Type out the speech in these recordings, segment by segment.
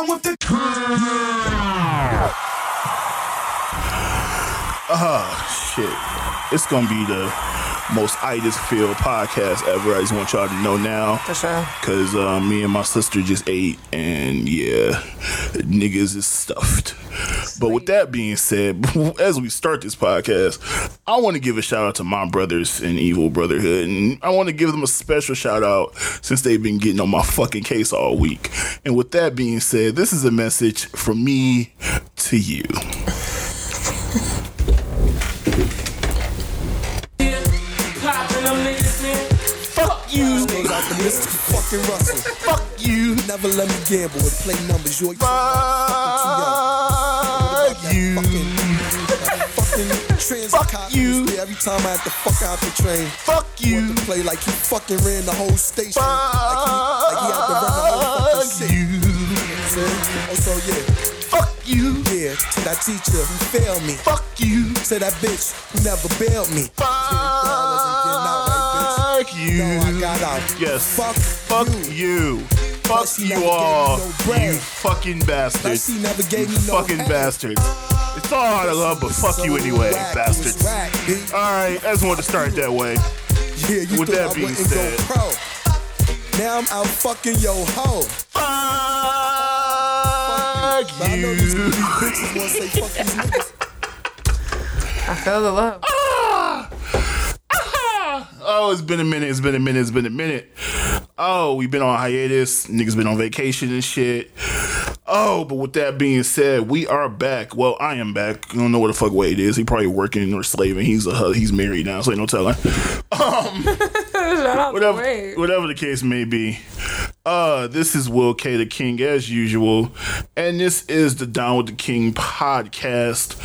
down with the. Ah, shit. It's gonna be the most itis filled podcast ever. I just want y'all to know now. For sure. Cause uh, me and my sister just ate, and yeah, niggas is stuffed. But with that being said, as we start this podcast, I want to give a shout out to my brothers in Evil Brotherhood, and I want to give them a special shout out since they've been getting on my fucking case all week. And with that being said, this is a message from me to you. To Mr. fucking Russell. Fuck you. Never let me gamble and play numbers. You're Fuck you. fucking trans Fuck you. Every time I have to fuck out the train. Fuck you. Want to play like he fucking ran the whole station. Like he, like he had to run the whole fucking Fuck shit. you. Oh, so yeah. Fuck you. Yeah, to that teacher who failed me. Fuck you. To that bitch who never bailed me. Fuck you. No, I got out. Yes. Fuck, Fuck you. Fuck Plus, you never gave me all. no. You fucking bastards. never gave You no fucking head. bastards. It's all out of love, but fuck you anyway, Whack, bastards. it was whack, B. Alright, I just wanted to start that way. Yeah, you With that I being said- go pro. Now I'm out fucking yo ho. Fuck But I know these, you. these bitches wanna say fuck these niggas. I feel the love. Oh, it's been a minute. It's been a minute. It's been a minute. Oh, we've been on hiatus. Niggas been on vacation and shit. Oh, but with that being said, we are back. Well, I am back. I don't know what the fuck way it is. He probably working or slaving. He's a he's married now, so ain't no telling. To Whatever, whatever the case may be. Uh, this is Will K the King as usual, and this is the Down with the King podcast,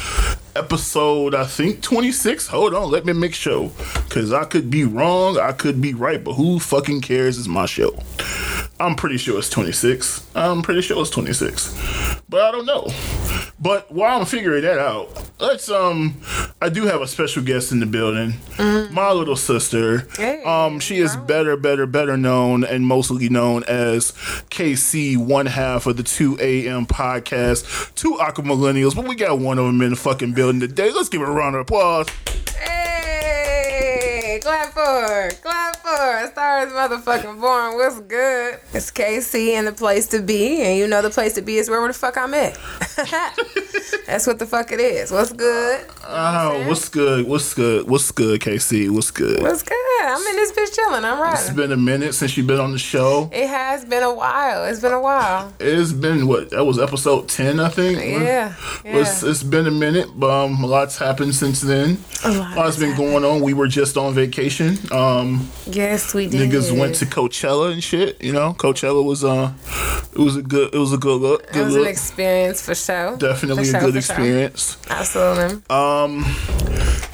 episode I think twenty six. Hold on, let me make sure, cause I could be wrong, I could be right, but who fucking cares? It's my show. I'm pretty sure it's twenty six. I'm pretty sure it's twenty six, but I don't know. But while I'm figuring that out, let's um, I do have a special guest in the building, my little sister. Hey, um, she is better, better, better known and mostly known as KC, one half of the 2 a.m. podcast, two Aqua Millennials, but we got one of them in the fucking building today. Let's give her a round of applause. Hey, clap for. Clap for. Stars motherfucking born. What's good? It's KC and the place to be. And you know the place to be is where the fuck I'm at. That's what the fuck it is. What's good? Oh, what's good? What's good? What's good, KC? What's good? What's good? I'm in this bitch chilling. I'm right. It's been a minute since you've been on the show. It has been a while. It's been a while. It's been what? That was episode ten, I think. Yeah. It's, Yeah. it's been a minute, but um, a lot's happened since then. A lot Lots has been going on. We were just on vacation. Um, Yes, we did. niggas went to Coachella and shit. You know, Coachella was uh, it was a good, it was a good look. It Good was an experience for sure. Definitely For a sure, good for sure. experience. Absolutely. Um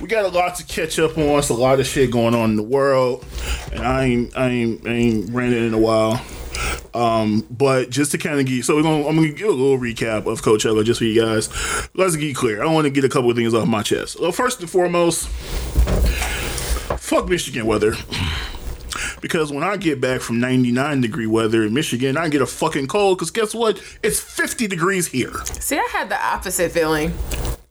we got a lot to catch up on. It's a lot of shit going on in the world, and I ain't, I ain't, I ain't ran it in a while. Um, but just to kind of get, so we're gonna, I'm gonna give a little recap of Coachella just for you guys. Let's get clear. I want to get a couple of things off my chest. Well, first and foremost, fuck Michigan weather. Because when I get back from 99 degree weather in Michigan, I get a fucking cold. Because guess what? It's 50 degrees here. See, I had the opposite feeling.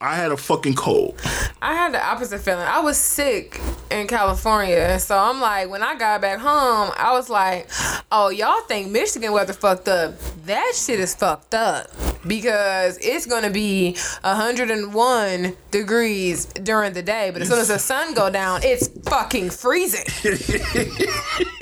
I had a fucking cold. I had the opposite feeling. I was sick in California, and so I'm like, when I got back home, I was like, "Oh, y'all think Michigan weather fucked up? That shit is fucked up because it's gonna be 101 degrees during the day, but as soon as the sun go down, it's fucking freezing,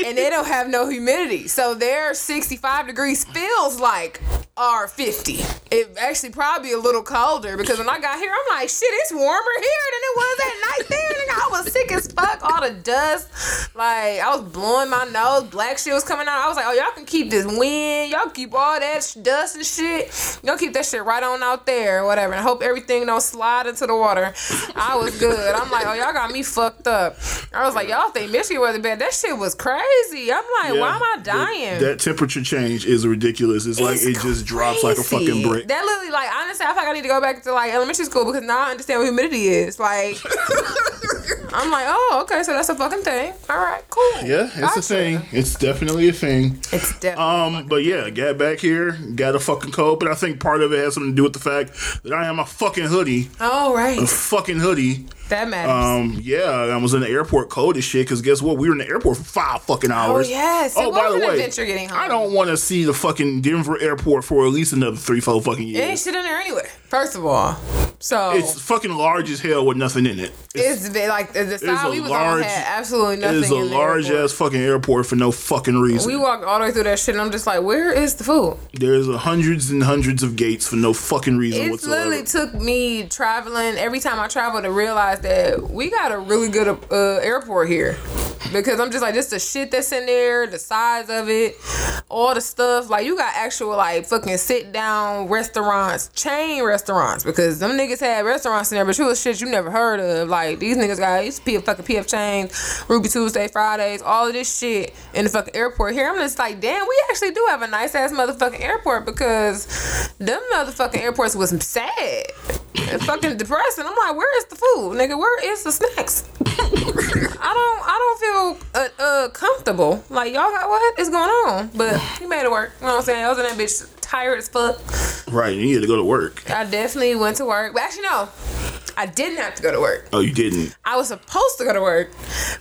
and they don't have no humidity, so their 65 degrees feels like our 50. It actually probably a little colder because when I got here, I'm like, shit, it's warmer here than it was at night there. Nigga, I was sick as fuck. All the dust, like I was blowing my nose. Black shit was coming out. I was like, oh, y'all can keep this wind. Y'all keep all that sh- dust and shit. Y'all keep that shit right on out there, or whatever. And I hope everything don't slide into the water. I was good. I'm like, oh, y'all got me fucked up. I was like, y'all think Michigan weather bad? That shit was crazy. I'm like, why am I the- dying? that temperature change is ridiculous. It's like it It's just drops like a fucking brick. That literally, like, honestly, I feel like I need to go back to like elementary school because now I understand what humidity is. Like, I'm like, oh, okay, so that's a fucking thing. All right, cool. Yeah, it's a thing. It's definitely a thing. It's definitely. Um, but yeah, got back here, got a fucking cold, but I think part of it has something to do with the fact that I have my fucking hoodie, oh, right. a fucking hoodie. That matters. Um, yeah, I was in the airport cold as shit. Cause guess what? We were in the airport for five fucking hours. Oh yes, it Oh, by the way, adventure getting home. I don't want to see the fucking Denver airport for at least another three, four fucking It ain't years. shit in there anyway. First of all, so It's fucking large as hell with nothing in it. It's, it's, like the, side a we was large- on had absolutely nothing. It's a large ass fucking airport for no fucking reason. We walked all the way through that shit, and I'm just like, where is the food? There's a hundreds and hundreds of gates for no fucking reason It literally took me traveling every time I travel to realize that we got a really good uh, airport here. Because I'm just like, just the shit that's in there, the size of it, all the stuff. Like, you got actual, like, fucking sit down restaurants, chain restaurants. Restaurants because them niggas had restaurants in there, but it was shit you never heard of. Like, these niggas got to be fucking PF Chang's, Ruby Tuesday, Fridays, all of this shit in the fucking airport here. I'm just like, damn, we actually do have a nice ass motherfucking airport because them motherfucking airports was sad and fucking depressing. I'm like, where is the food, nigga? Where is the snacks? I don't, I don't feel uh, uh comfortable. Like y'all got what is going on? But he made it work. You know what I'm saying? I was in that bitch tired as fuck. Right, you needed to go to work. I definitely went to work. But actually, no, I didn't have to go to work. Oh, you didn't. I was supposed to go to work,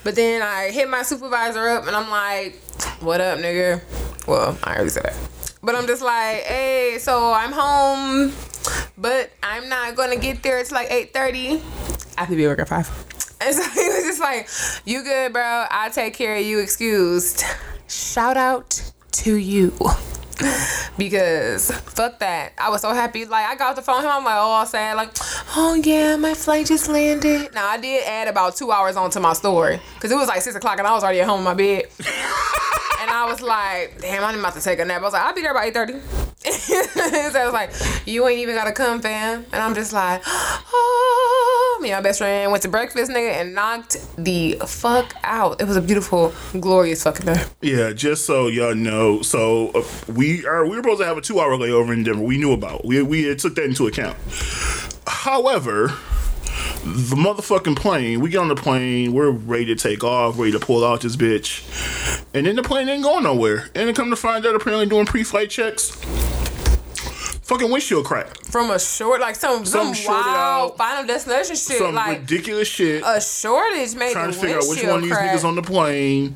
but then I hit my supervisor up and I'm like, "What up, nigga?" Well, I already said that, but I'm just like, "Hey, so I'm home, but I'm not gonna get there. It's like 8:30. I have to be at work at five. And so he was just like, "You good, bro? I take care of you. Excused." Shout out to you. because fuck that. I was so happy. Like I got off the phone with him. I'm like, oh, all sad. Like, oh yeah, my flight just landed. Now I did add about two hours onto my story because it was like six o'clock and I was already at home in my bed. and I was like, damn, I'm about to take a nap. I was like, I'll be there by eight thirty. so I was like, you ain't even gotta come, fam. And I'm just like, oh, me and my best friend went to breakfast, nigga, and knocked the fuck out. It was a beautiful, glorious fucking day. Yeah, just so y'all know, so uh, we are we were supposed to have a two hour layover in Denver. We knew about. We we took that into account. However, the motherfucking plane, we get on the plane, we're ready to take off, ready to pull out this bitch, and then the plane ain't going nowhere. And then come to find out, apparently doing pre-flight checks, fucking windshield crack, From a short, like some Some some, wild out- final destination shit, some like ridiculous shit. a shortage made Trying to figure out which one of these niggas on the plane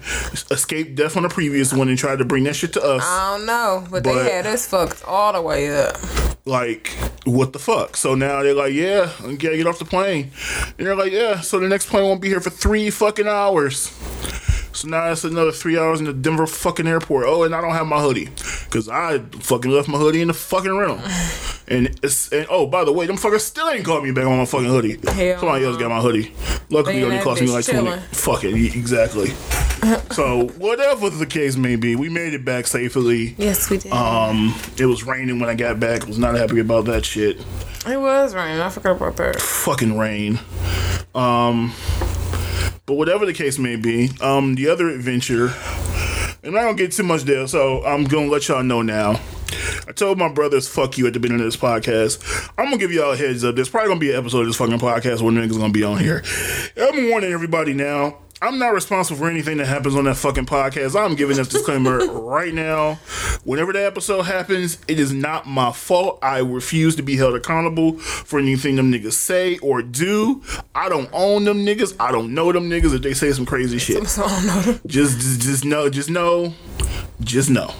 escaped death on the previous one and tried to bring that shit to us. I don't know, but, But- they had us fucked all the way up. like what the fuck so now they're like yeah I gotta get off the plane and they're like yeah so the next plane won't be here for three fucking hours so now that's another three hours in the denver fucking airport oh and i don't have my hoodie because i fucking left my hoodie in the fucking room and it's and oh by the way them fuckers still ain't called me back on my fucking hoodie Hell somebody else got my hoodie luckily it only cost me like 20 chilling. fuck it exactly so whatever the case may be we made it back safely Yes, we did. um, it was raining when I got back. I Was not happy about that shit. it was raining. I forgot about that. Fucking rain. Um, but whatever the case may be, um, the other adventure. And not gonna get too much there, so I'm gonna let y'all know now. I told my brothers "fuck you" at the beginning of this podcast. I'm gonna give y'all a heads up. There's probably gonna be an episode of this fucking podcast where niggas gonna be on here. I'm warning everybody now. I'm not responsible for anything that happens on that fucking podcast. I'm giving this disclaimer right now. Whenever that episode happens, it is not my fault. I refuse to be held accountable for anything them niggas say or do. I don't own them niggas. I don't know them niggas if they say some crazy shit. I don't know. Just, just, just know, just know, just know.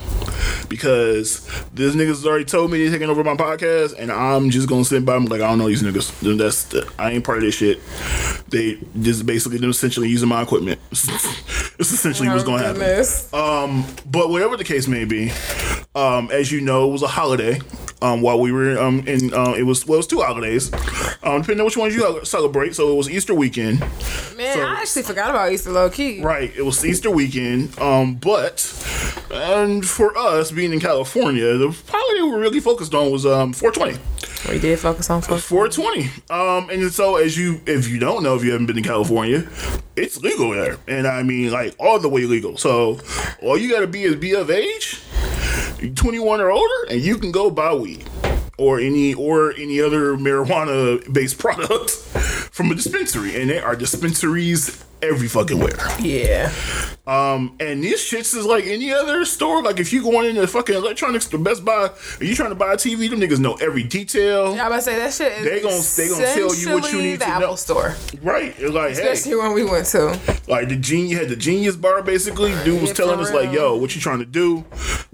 Because this niggas already told me they're taking over my podcast, and I'm just gonna sit by them like I don't know these niggas. That's I ain't part of this shit. They just basically them essentially using my equipment. it's essentially what's gonna happen. Goodness. Um, but whatever the case may be, um, as you know, it was a holiday. Um, while we were um in uh, it was well, it was two holidays. Um, depending on which ones you celebrate. So it was Easter weekend. Man, So- I actually forgot about Easter low key. Right, it was Easter weekend. Um, but and for us being in California, the holiday we were really focused on was um 420. We did focus on fuck. 420. Um, and so as you, if you don't know, if you haven't been to California, it's legal there, and I mean like all the way legal. So all you gotta be is be of age, 21 or older, and you can go buy weed or any or any other marijuana based product from a dispensary, and there are dispensaries every fucking where. Yeah. Um, and these shits is like any other store. Like if you going into the fucking electronics, the Best Buy, are you trying to buy a TV, them niggas know every detail. Yeah, I about to say that shit is They gon- they gon' tell you what you need the to Apple know. store. Right? It's like, Especially hey, when we went to. like the genius had the genius bar basically. Dude was Yeah, telling us like, yo, what you trying to do?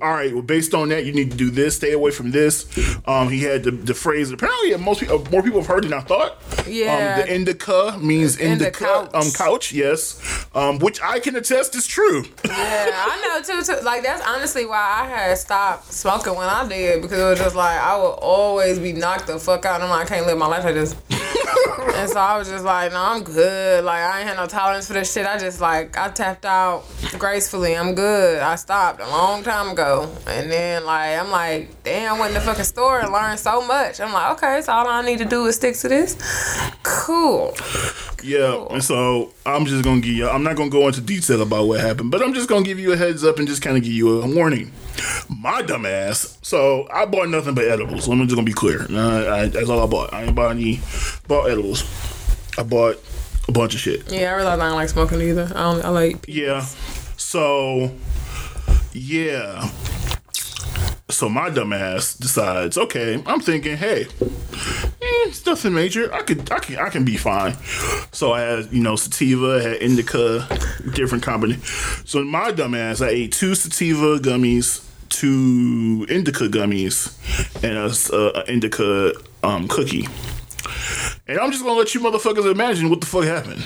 All right, well, based on that, you need to do this. Stay away from this. Um, he had the, the phrase. Apparently, most people, more people have heard than I thought. Yeah. Um, the indica means In the indica. couch. Um, couch. Yes. Um, which I can attest is true. Yeah, I know too, too. Like that's honestly why I had stopped smoking when I did because it was just like I would always be knocked the fuck out. And I'm like, I can't live my life like this. and so I was just like, no, I'm good. Like I ain't had no tolerance for this shit. I just like I tapped out gracefully. I'm good. I stopped a long time ago. And then like I'm like, damn, I went in the fucking store and learned so much. I'm like, okay, so all I need to do is stick to this. Cool. Yeah, and so I'm just gonna give you. I'm not gonna go into detail about what happened, but I'm just gonna give you a heads up and just kind of give you a warning. My dumb ass. So I bought nothing but edibles. I'm just gonna be clear. Uh, I, that's all I bought. I ain't bought any. Bought edibles. I bought a bunch of shit. Yeah, I realized I don't like smoking either. I don't. I like. Yeah. So, yeah. So my dumb ass decides, okay, I'm thinking, hey, it's nothing major. I could, I can, I can be fine. So I had, you know, sativa, had indica, different combination. So in my dumb ass, I ate two sativa gummies, two indica gummies, and uh, a indica um, cookie. And I'm just gonna let you motherfuckers imagine what the fuck happened.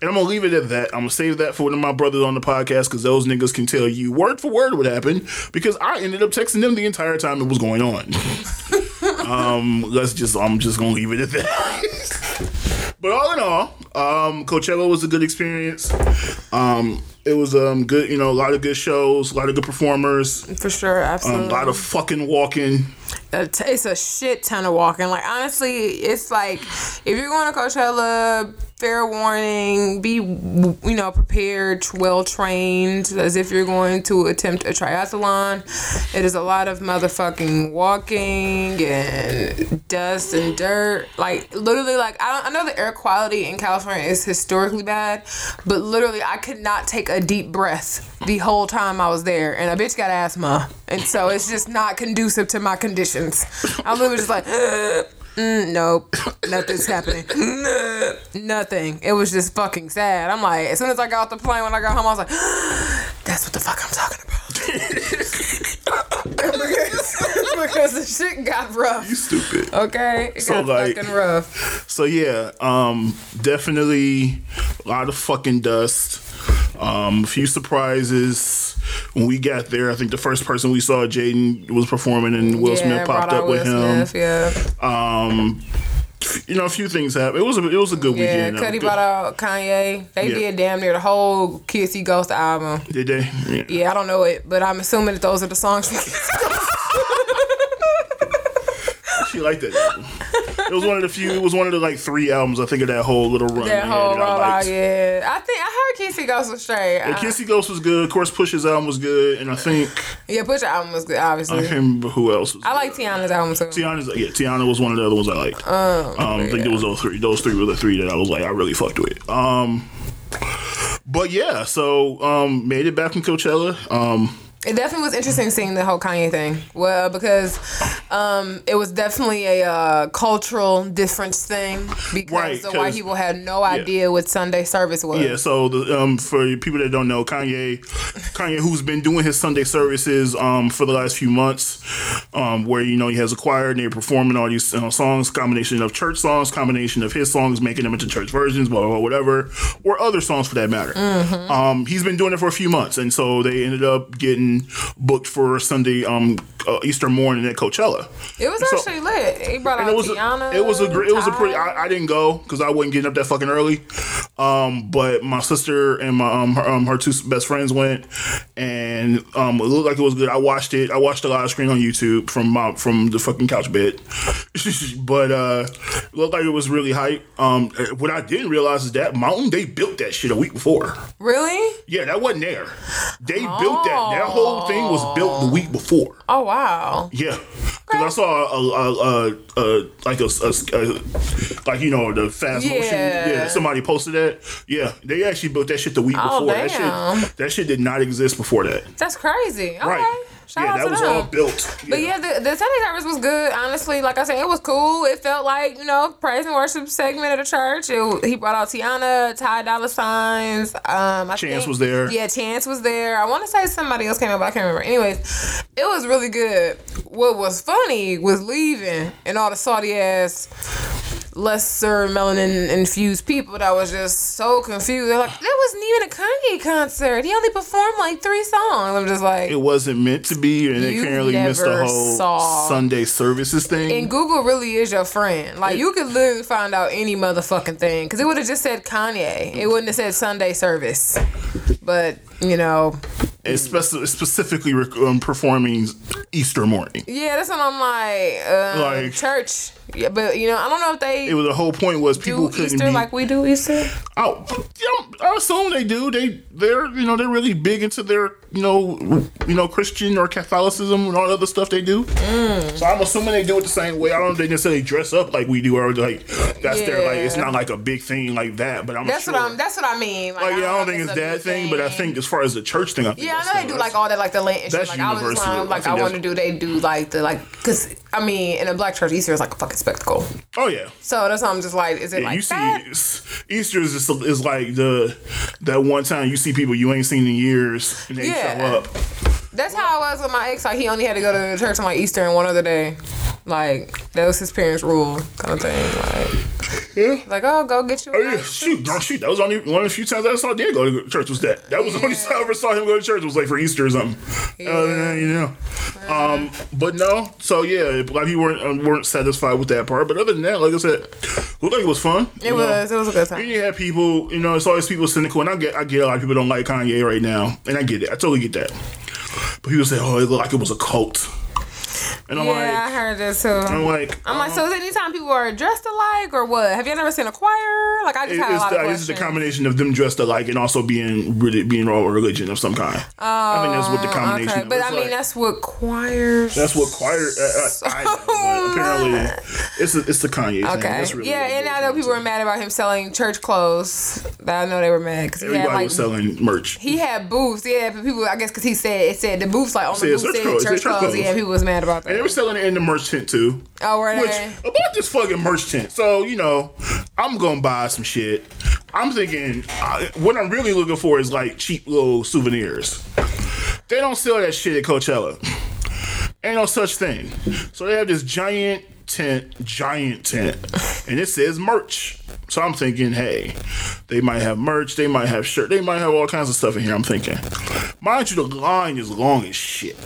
And I'm gonna leave it at that. I'm gonna save that for one of my brothers on the podcast because those niggas can tell you word for word what happened because I ended up texting them the entire time it was going on. um, let's just I'm just gonna leave it at that. but all in all, um, Coachella was a good experience. Um, it was um good, you know, a lot of good shows, a lot of good performers, For sure, um, absolutely. a lot of fucking walking. It's a shit ton of walking. Like honestly, it's like if you're going to Coachella, fair warning, be you know prepared, well trained, as if you're going to attempt a triathlon. It is a lot of motherfucking walking and dust and dirt. Like literally, like I. I know the air quality in California is historically bad, but literally, I could not take a deep breath the whole time I was there, and a bitch got asthma, and so it's just not conducive to my conditions. I'm literally just like. Mm, nope, nothing's happening. Nothing. It was just fucking sad. I'm like, as soon as I got off the plane, when I got home, I was like, that's what the fuck I'm talking about. because, because the shit got rough. You stupid. Okay, it So, got like- fucking rough. So yeah, um, definitely a lot of fucking dust. Um, a few surprises when we got there. I think the first person we saw, Jaden, was performing, and Will yeah, Smith popped up with him. Smith, yeah, Um, you know, a few things happened. It was a it was a good yeah. weekend. Cudi Good- brought out Kanye. They Yeah. did damn near the whole Kids See Ghost album. Did they? Yeah. Yeah, I don't know it, but I'm assuming that those are the songs. from Kids See Ghost. She liked that. It was one of the few. It was one of the like three albums I think of that whole little run. that whole rollout, yeah. I think I heard Kids See Ghost was straight. I- Kids See Ghost was good. Of course, Push's album was good, and I think yeah, Pusha album was good, Obviously, I can't remember who else. Was I like Teyana's album too. Teyana's. Yeah, Teyana was one of the other ones I liked. Oh, Um, I think there was those three. Those three were the three that I was like, I really fucked with. Um, but yeah, so um, made it back from Coachella. Um, It definitely was interesting seeing the whole Kanye thing. Well, because um, it was definitely a uh, cultural difference thing because Right, the white people had no idea what Sunday service was. yeah, so the, um, for people that don't know, Kanye, Kanye, who's been doing his Sunday services um, for the last few months, um, where you know he has a choir and they're performing all these uh, songs, combination of church songs, combination of his songs, making them into church versions, blah blah, blah whatever, or other songs for that matter. Um, he's been doing it for a few months, and so they ended up getting booked for Sunday um, uh, Easter morning at Coachella. It was So- actually lit. He brought out it was Teyana. a, it was a gr- it was a pretty. I, I didn't go because I wasn't getting up that fucking early. Um, but my sister and my um her, um, her two best friends went, and um it looked like it was good. I watched it. I watched the live screen on YouTube from my from the fucking couch bed. but uh, it looked like it was really hype. Um, what I didn't realize is that mountain they built that shit a week before. really? Yeah, that wasn't there. They built that. That whole thing was built the week before. Oh wow. Yeah, because I saw a, a, a, a like a, Like you know the fast motion. Yeah. Yeah, somebody posted that. Yeah, they actually built that shit the week Oh, before. That damn. shit that shit did not exist before that. That's crazy. Okay. Right. Shout yeah, that was them. all built. But yeah, the, the Sunday service was good. Honestly, like I said, it was cool. It felt like you know praise and worship segment of the church. It, he brought out Teyana, Ty Dolla Signs. Um, I Chance think- was there. Yeah, Chance was there. I want to say somebody else came out, but I can't remember. Anyways, it was really good. What was funny was leaving and all the salty ass lesser melanin infused people that was just so confused. They're like, that wasn't even a Kanye concert. He only performed like three songs. I'm just like, It wasn't meant to be, and they You apparently missed the whole Sunday services thing. And Google really is your friend. Like you could literally find out any motherfucking thing because it would have just said Kanye. It wouldn't have said Sunday service. But you know, It's speci- specifically um, performing Easter morning. yeah, that's what I'm like. Um, Like- church. Yeah, but you know, I don't know if they It was the whole point was people do couldn't Easter be. like we do Easter. Oh, yeah, I assume they do. They they're you know they're really big into their you know you know Christian or Catholicism and all the other stuff they do. Mm. So I'm assuming they do it the same way. I don't know if they necessarily dress up like we do or like that's their like it's not like a big thing like that. But I'm That's sure. what I'm. That's what I mean. like yeah, I don't think it's that big thing, but I think as far as the church thing, I think Yeah, I know they do like all that, like the Lent. That's Like I was universal. I like I want to do. They do like the like, cause I mean, in a black church, Easter is like a fucking spectacle. Oh yeah. So that's why I'm just like, is it Yeah, like you see, that? Easter is just, is like the that one time you see people you ain't seen in years and they Yeah. show up. That's how I was with my ex. Like he only had to go to the church on like Easter and one other day. Like that was his parents' rule, kind of thing. Like, Yeah. like oh, go get you. Oh yeah, shoot, no, shoot. That was only one of the few times I saw Dan go to church. Was that? That was the only time I ever saw him go to church. It Was like for Easter or something. Uh, Yeah. you know. Um, but no. So yeah, black people weren't um, weren't satisfied with that part. But other than that, like I said, looked like it was fun. It was. It was a good time. And you had people, you know, it's always people cynical, and I get, I get a lot of people don't like Kanye right now, and I get it, I totally get that. But people say, oh, it looked like it was a cult, and I'm Yeah, like, I heard that too. I'm like, I'm like, so is it anytime people are dressed alike or what? Have you ever seen a choir? Like I just It- had a lot the, of this is the combination of them dressed alike and also being really being all religion of some kind. I think that's what the combination. Oh, Okay, but It's I mean like- that's what choirs. that's what choir. Uh, uh, I know, apparently, it's a, it's the Kanye thing. Okay. That's really yeah, and I know people were mad about him selling church clothes. That I know they were mad because he had Everybody like was selling merch. he had booths. Yeah, but people I guess because he said it said the booths like on the Said booth church said church, church clothes. clothes. Yeah, people was mad about And they were selling it in the merch tent too. Oh, were Which about this fucking merch tent. So you know, I'm gonna buy some shit. I'm thinking uh, what I'm really looking for is like cheap little souvenirs. They don't sell that shit at Coachella. Ain't no such thing. So they have this giant tent, giant tent, and it says merch. So I'm thinking, hey, they might have merch, they might have shirt, they might have all kinds of stuff in here. I'm thinking, mind you, the line is long as shit.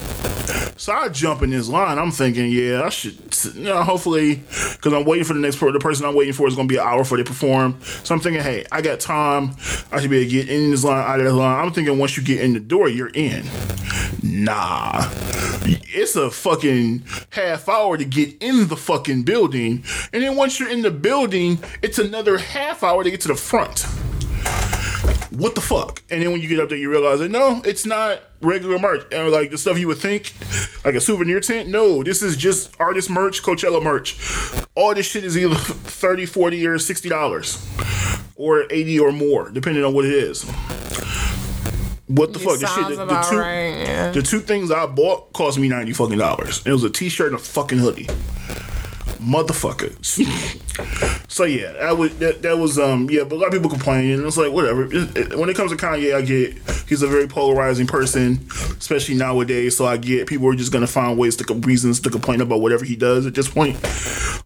So I jump in this line. I'm thinking, yeah, I should, you know, hopefully, because I'm waiting for the next per- the person I'm waiting for is going to be an hour before they perform. So I'm thinking, hey, I got time. I should be able to get in this line, out of this line. I'm thinking once you get in the door, you're in. Nah, it's a fucking half hour to get in the fucking building, and then once you're in the building, it's another half hour to get to the front what the fuck? And then when you get up there, you realize that no, it's not regular merch. And like the stuff you would think, like a souvenir tent. No, this is just artist merch, Coachella merch. All this shit is either 30 40 or $60 or 80 or more, depending on what it is. What the fuck? The shit, sounds the, two, right, yeah. the two things I bought cost me 90 fucking dollars. It was a t shirt and a fucking hoodie. Motherfucker. So yeah, that was that, that was um yeah, but a lot of people complaining, and it's like whatever. It- it- when it comes to Kanye, I get he's a very polarizing person, especially nowadays. So I get people are just gonna find ways to reasons to complain about whatever he does at this point.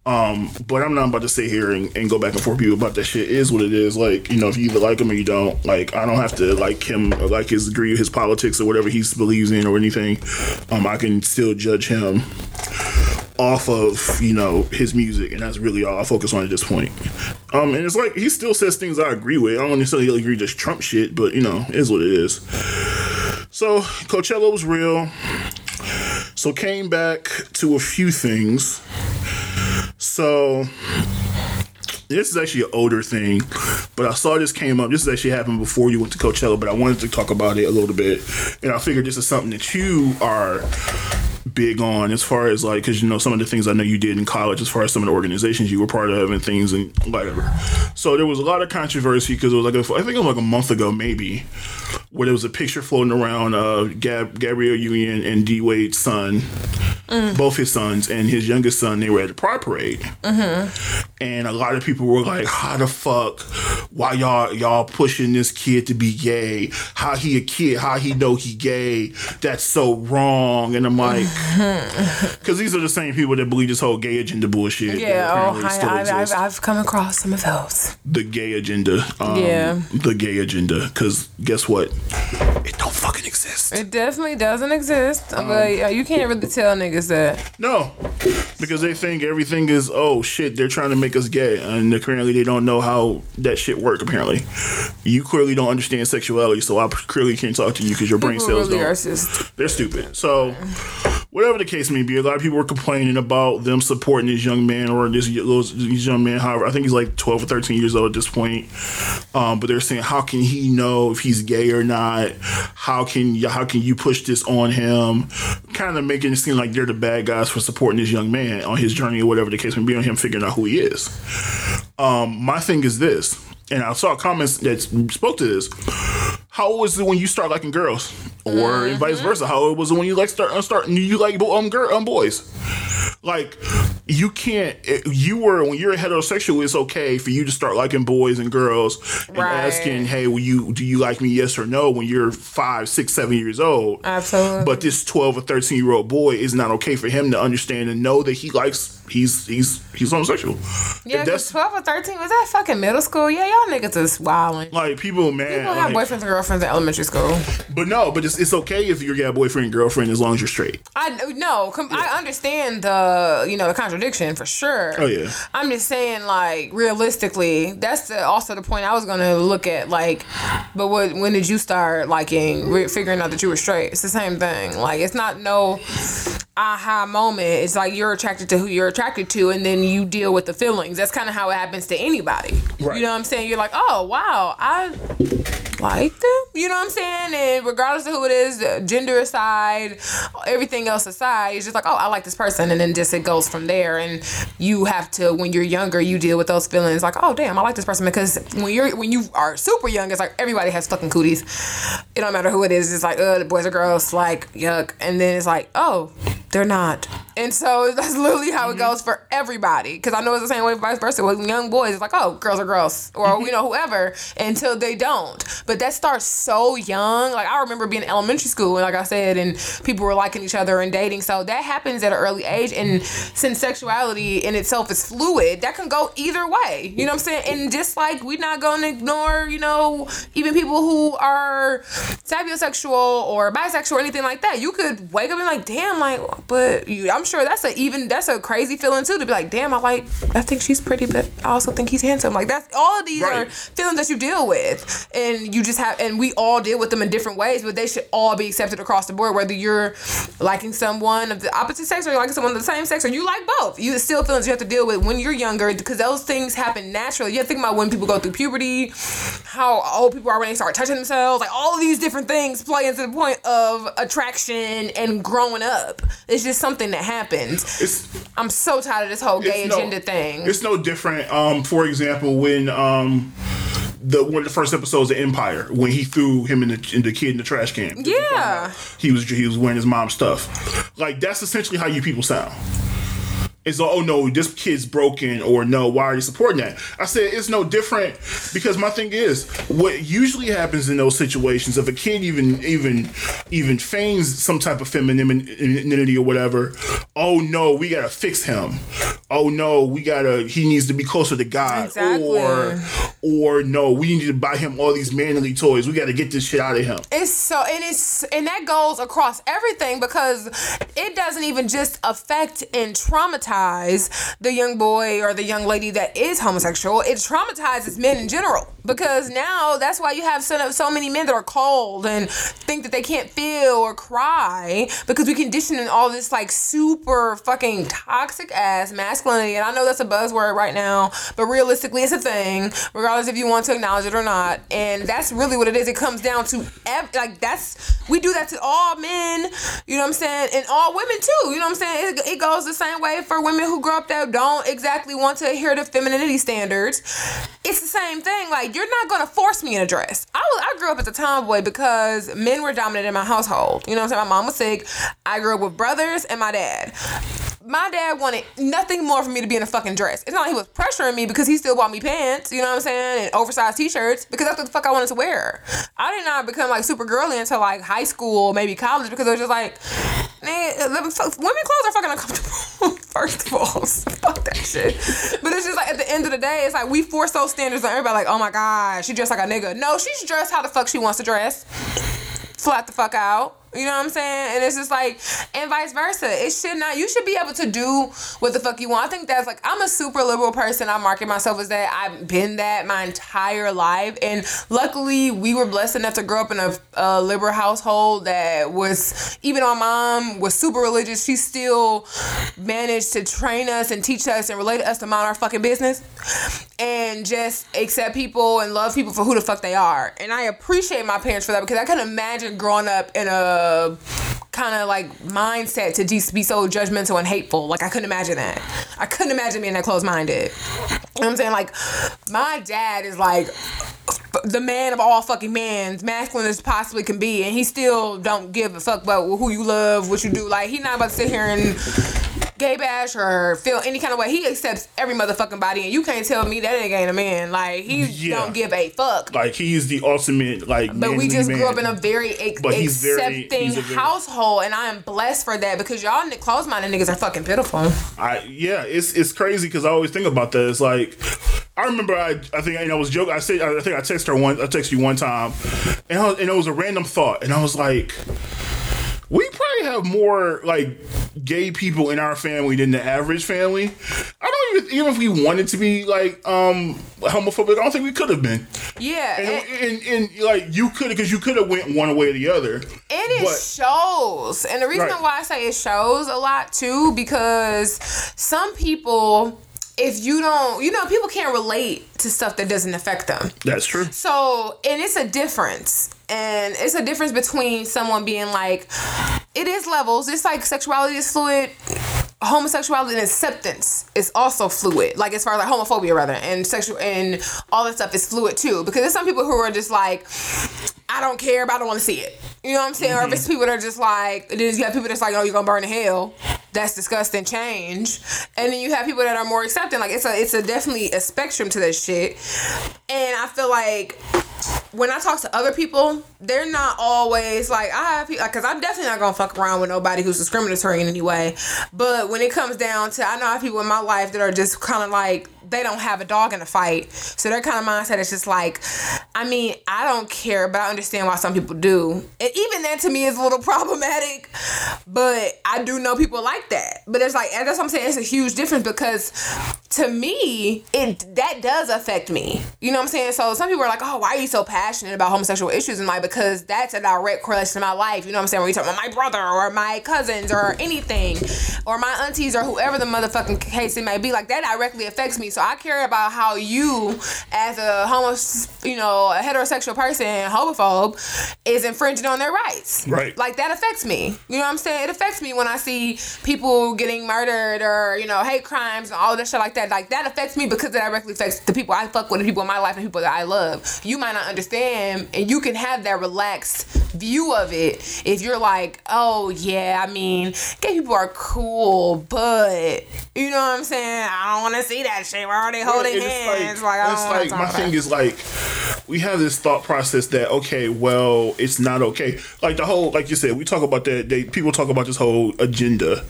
Um, but I'm not about to sit here and, and go back and forth with you about that shit. It is what it is. Like you know, if you either like him or you don't. Like I don't have to like him or like his agree his politics or whatever he believes in or anything. Um, I can still judge him off of you know his music, and that's really all I focus on at this point. Um, and it's like he still says things I agree with. I don't necessarily agree just Trump shit, but you know, is what it is. So Coachella was real. So came back to a few things. So this is actually an older thing, but I saw this came up. This has actually happened before you went to Coachella, but I wanted to talk about it a little bit, and I figured this is something that you are big on as far as like because you know some of the things I know you did in college as far as some of the organizations you were part of and things and whatever. So there was a lot of controversy because it was like a, I think it was like a month ago maybe where there was a picture floating around uh Gab, Gabrielle Union and D Wade's son, both his sons and his youngest son. They were at the Pride Parade, and a lot of people were like, "How the fuck? Why y'all y'all pushing this kid to be gay? How he a kid? How he know he gay? That's so wrong." And I'm like, because these are the same people that believe this whole gay agenda bullshit. Yeah, oh, I. I've come across some of those. the gay agenda. Um, Yeah. the gay agenda. Because guess what? It don't fucking exist. It definitely doesn't exist, Um, but uh, you can't really tell niggas that. No, because they think everything is oh shit. They're trying to make us gay, and apparently they don't know how that shit work. Apparently, you clearly don't understand sexuality, so I clearly can't talk to you because your brain People cells really don't. are just They're stupid. So, whatever the case may be, a lot of people were complaining about them supporting this young man or this, this young man. However, I think he's like 12 or 13 years old at this point. Um, but they're saying, how can he know if he's gay or not? How can you, how can you push this on him? Kind of making it seem like they're the bad guys for supporting this young man on his journey or whatever the case may be, on him figuring out who he is. Um, my thing is this, and I saw comments that spoke to this. How old was it when you start liking girls, or vice versa? How was it when you like start uh, start you like um girl um boys? Like you can't. You were when you're heterosexual. It's okay for you to start liking boys and girls and Right. asking, "Hey, will you do you like me? Yes or no?" When you're five, six, seven years old. Absolutely. But this twelve or thirteen year old boy is not okay for him to understand and know that he likes. He's he's he's homosexual. yeah. that's twelve or thirteen was that fucking middle school? Yeah, y'all niggas is wilding. like people, man. People have like- boyfriends and girlfriends in elementary school. But no, but it's, it's okay if you got a boyfriend and girlfriend as long as you're straight. I no, com- I understand the you know the contradiction for sure. Oh, yeah. I'm just saying like realistically, that's the, also the point I was gonna look at. Like, but what when did you start liking re- figuring out that you were straight? It's the same thing. Like, it's not no aha moment. It's like you're attracted to who you're attracted to, and then you deal with the feelings. That's kind of how it happens to anybody. Right. You know what I'm saying? You're like, oh wow, I like them. You know what I'm saying? And regardless of who it is, uh, gender aside, everything else aside, it's just like, oh, I like this person, and then just it goes from there. And you have to, when you're younger, you deal with those feelings like, oh, damn, I like this person because when you're when you are super young, it's like everybody has fucking cooties. It don't matter who it is. It's like, uh, the boys or girls, like yuck. And then it's like, oh, they're not. And so that's literally how it mm-hmm. goes for everybody. Because I know it's the same way vice versa. With young boys, it's like, oh, girls are girls. Or, you know, mm-hmm. whoever, until they don't. But that starts so young. Like, I remember being in elementary school, and like I said, and people were liking each other and dating. So that happens at an early age. And since sexuality in itself is fluid, that can go either way. You know what I'm saying? And just like we're not going to ignore, you know, even people who are sapiosexual or bisexual or anything like that. You could wake up and be like, damn, like, but you, I'm sure that's a even that's a crazy feeling too to be like, damn, I like, I think she's pretty, but I also think he's handsome. Like that's all of these are feelings that you deal with, and you just have, and we all deal with them in different ways, but they should all be accepted across the board. Whether you're liking someone of the opposite sex or you're liking someone of the same sex, or you like both, you still feelings you have to deal with when you're younger because those things happen naturally. You have to think about when people go through puberty, how old people are when they start touching themselves, like all of these different things play into the point of attraction and growing up. It's just something that happens. It's I'm so tired of this whole gay it's no- agenda thing. It's no different. Um, for example, when um, the one of the first episodes of Empire, when he threw him in the, in the kid in the trash can. Yeah. he was he was wearing his mom's stuff. Like that's essentially how you people sound. It's like, oh no, this kid's broken, or no, why are you supporting that? I said it's no different because my thing is what usually happens in those situations if a kid even even even feigns some type of femininity or whatever. Oh no, we gotta fix him. Oh no, we gotta he needs to be closer to God, Exactly. or or no, we need to buy him all these manly toys. We gotta get this shit out of him. It's so and it's and that goes across everything because it doesn't even just affect and traumatize the young boy or the young lady that is homosexual. It traumatizes men in general because now that's why you have so, so many men that are cold and think that they can't feel or cry because we condition in all this like super fucking toxic ass masculinity. And I know that's a buzzword right now, but realistically, it's a thing, regardless if you want to acknowledge it or not. And that's really what it is. It comes down to ev- like that's we do that to all men. You know what I'm saying, and all women too. You know what I'm saying. It, it goes the same way for women who grow up that don't exactly want to adhere to femininity standards. It's the same thing. Like you're not gonna force me in a dress. I was I grew up as a tomboy because men were dominant in my household. You know what I'm saying? My mom was sick. I grew up with brothers and my dad my dad wanted nothing more for me to be in a fucking dress. It's not like he was pressuring me because he still bought me pants, you know what I'm saying, and oversized t-shirts because that's what the fuck I wanted to wear. I did not become like super girly until like high school, maybe college, because it was just like, Uh, man, women clothes are fucking uncomfortable. First of all, fuck that shit. But it's just like at the end of the day, it's like we force those standards on everybody. Like, oh my god, she dressed like a nigga. No, she's dressed how the fuck she wants to dress. Flat the fuck out. You know what I'm saying? And it's just like, and vice versa. It should not, you should be able to do what the fuck you want. I think that's like, I'm a super liberal person. I market myself as that. I've been that my entire life. And luckily, we were blessed enough to grow up in a, a liberal household that was, even our mom was super religious. She still managed to train us and teach us and relate us to mind our fucking business and just accept people and love people for who the fuck they are. And I appreciate my parents for that because I can imagine growing up in a kind of like mindset to just be so judgmental and hateful. Like I couldn't imagine that. I couldn't imagine being that close minded. You know what I'm saying? Like my dad is like the man of all fucking mans, masculine as possibly can be, and he still don't give a fuck about who you love, what you do. Like he not about to sit here and gay bash or feel any kind of way. He accepts every motherfucking body, and you can't tell me that nigga ain't a man. Like he Yeah. don't give a fuck. Like he's the ultimate like. But we just man. grew up in a very ex- very- accepting he's a very- household, and I am blessed for that because y'all close-minded niggas are fucking pitiful. I yeah, it's it's crazy because I always think about that. It's like I remember I I think I was joking. I said I think I texted her one. I texted you one time, and I was, and it was a random thought, and I was like, we probably have more like gay people in our family than the average family. I don't even even if we wanted to be like um homophobic, I don't think we could have been. Yeah, And, and, and, and like you could because you could have went one way or the other. and it but- shows. And the reason Right. why I say it shows a lot too, because some people, if you don't, you know, people can't relate to stuff that doesn't affect them. That's true. So, and it's a difference. And it's a difference between someone being like, it is levels. It's like sexuality is fluid. Homosexuality and acceptance is also fluid. Like as far as like homophobia rather and sexual and all that stuff is fluid too. Because there's some people who are just like, I don't care, but I don't want to see it. You know what I'm saying? Or if it's mm-hmm. people that are just like, you have people that's like, oh, you're gonna burn in hell. That's disgusting. Change. And then you have people that are more accepting. Like it's a, it's a definitely a spectrum to that shit. And I feel like when I talk to other people, they're not always like I have people because I'm definitely not gonna fuck around with nobody who's discriminatory in any way. But when it comes down to, I know I have people in my life that are just kind of like they don't have a dog in the fight, so their kind of mindset is just like, I mean, I don't care, but I understand why some people do, and even that to me is a little problematic. But I do know people like that. But it's like that's what I'm saying. It's a huge difference because to me, it that does affect me. You know what I'm saying? So some people are like, oh, why are you so passionate about homosexual issues? And like, because that's a direct correlation to my life. You know what I'm saying? When you talk about my brother or my cousins or anything, or my aunties or whoever the motherfucking case it may be, like that directly affects me. So I care about how you, as a homo, you know, a heterosexual person, homophobe, is infringing on their rights. Right. Like that affects me. You know what I'm saying? It affects me when I see people getting murdered or you know hate crimes and all that shit like that. Like that affects me because it directly affects the people I fuck with, the people in my life, and people that I love. You might not understand, and you can have that relaxed view of it if you're like, oh yeah, I mean, gay people are cool, but you know what I'm saying? I don't want to see that shit. Why are they holding it's hands? Like, I it's don't like my thing is like we have this thought process that okay, well, it's not okay. Like the whole, like you said, we talk about that. They people talk about this whole agenda,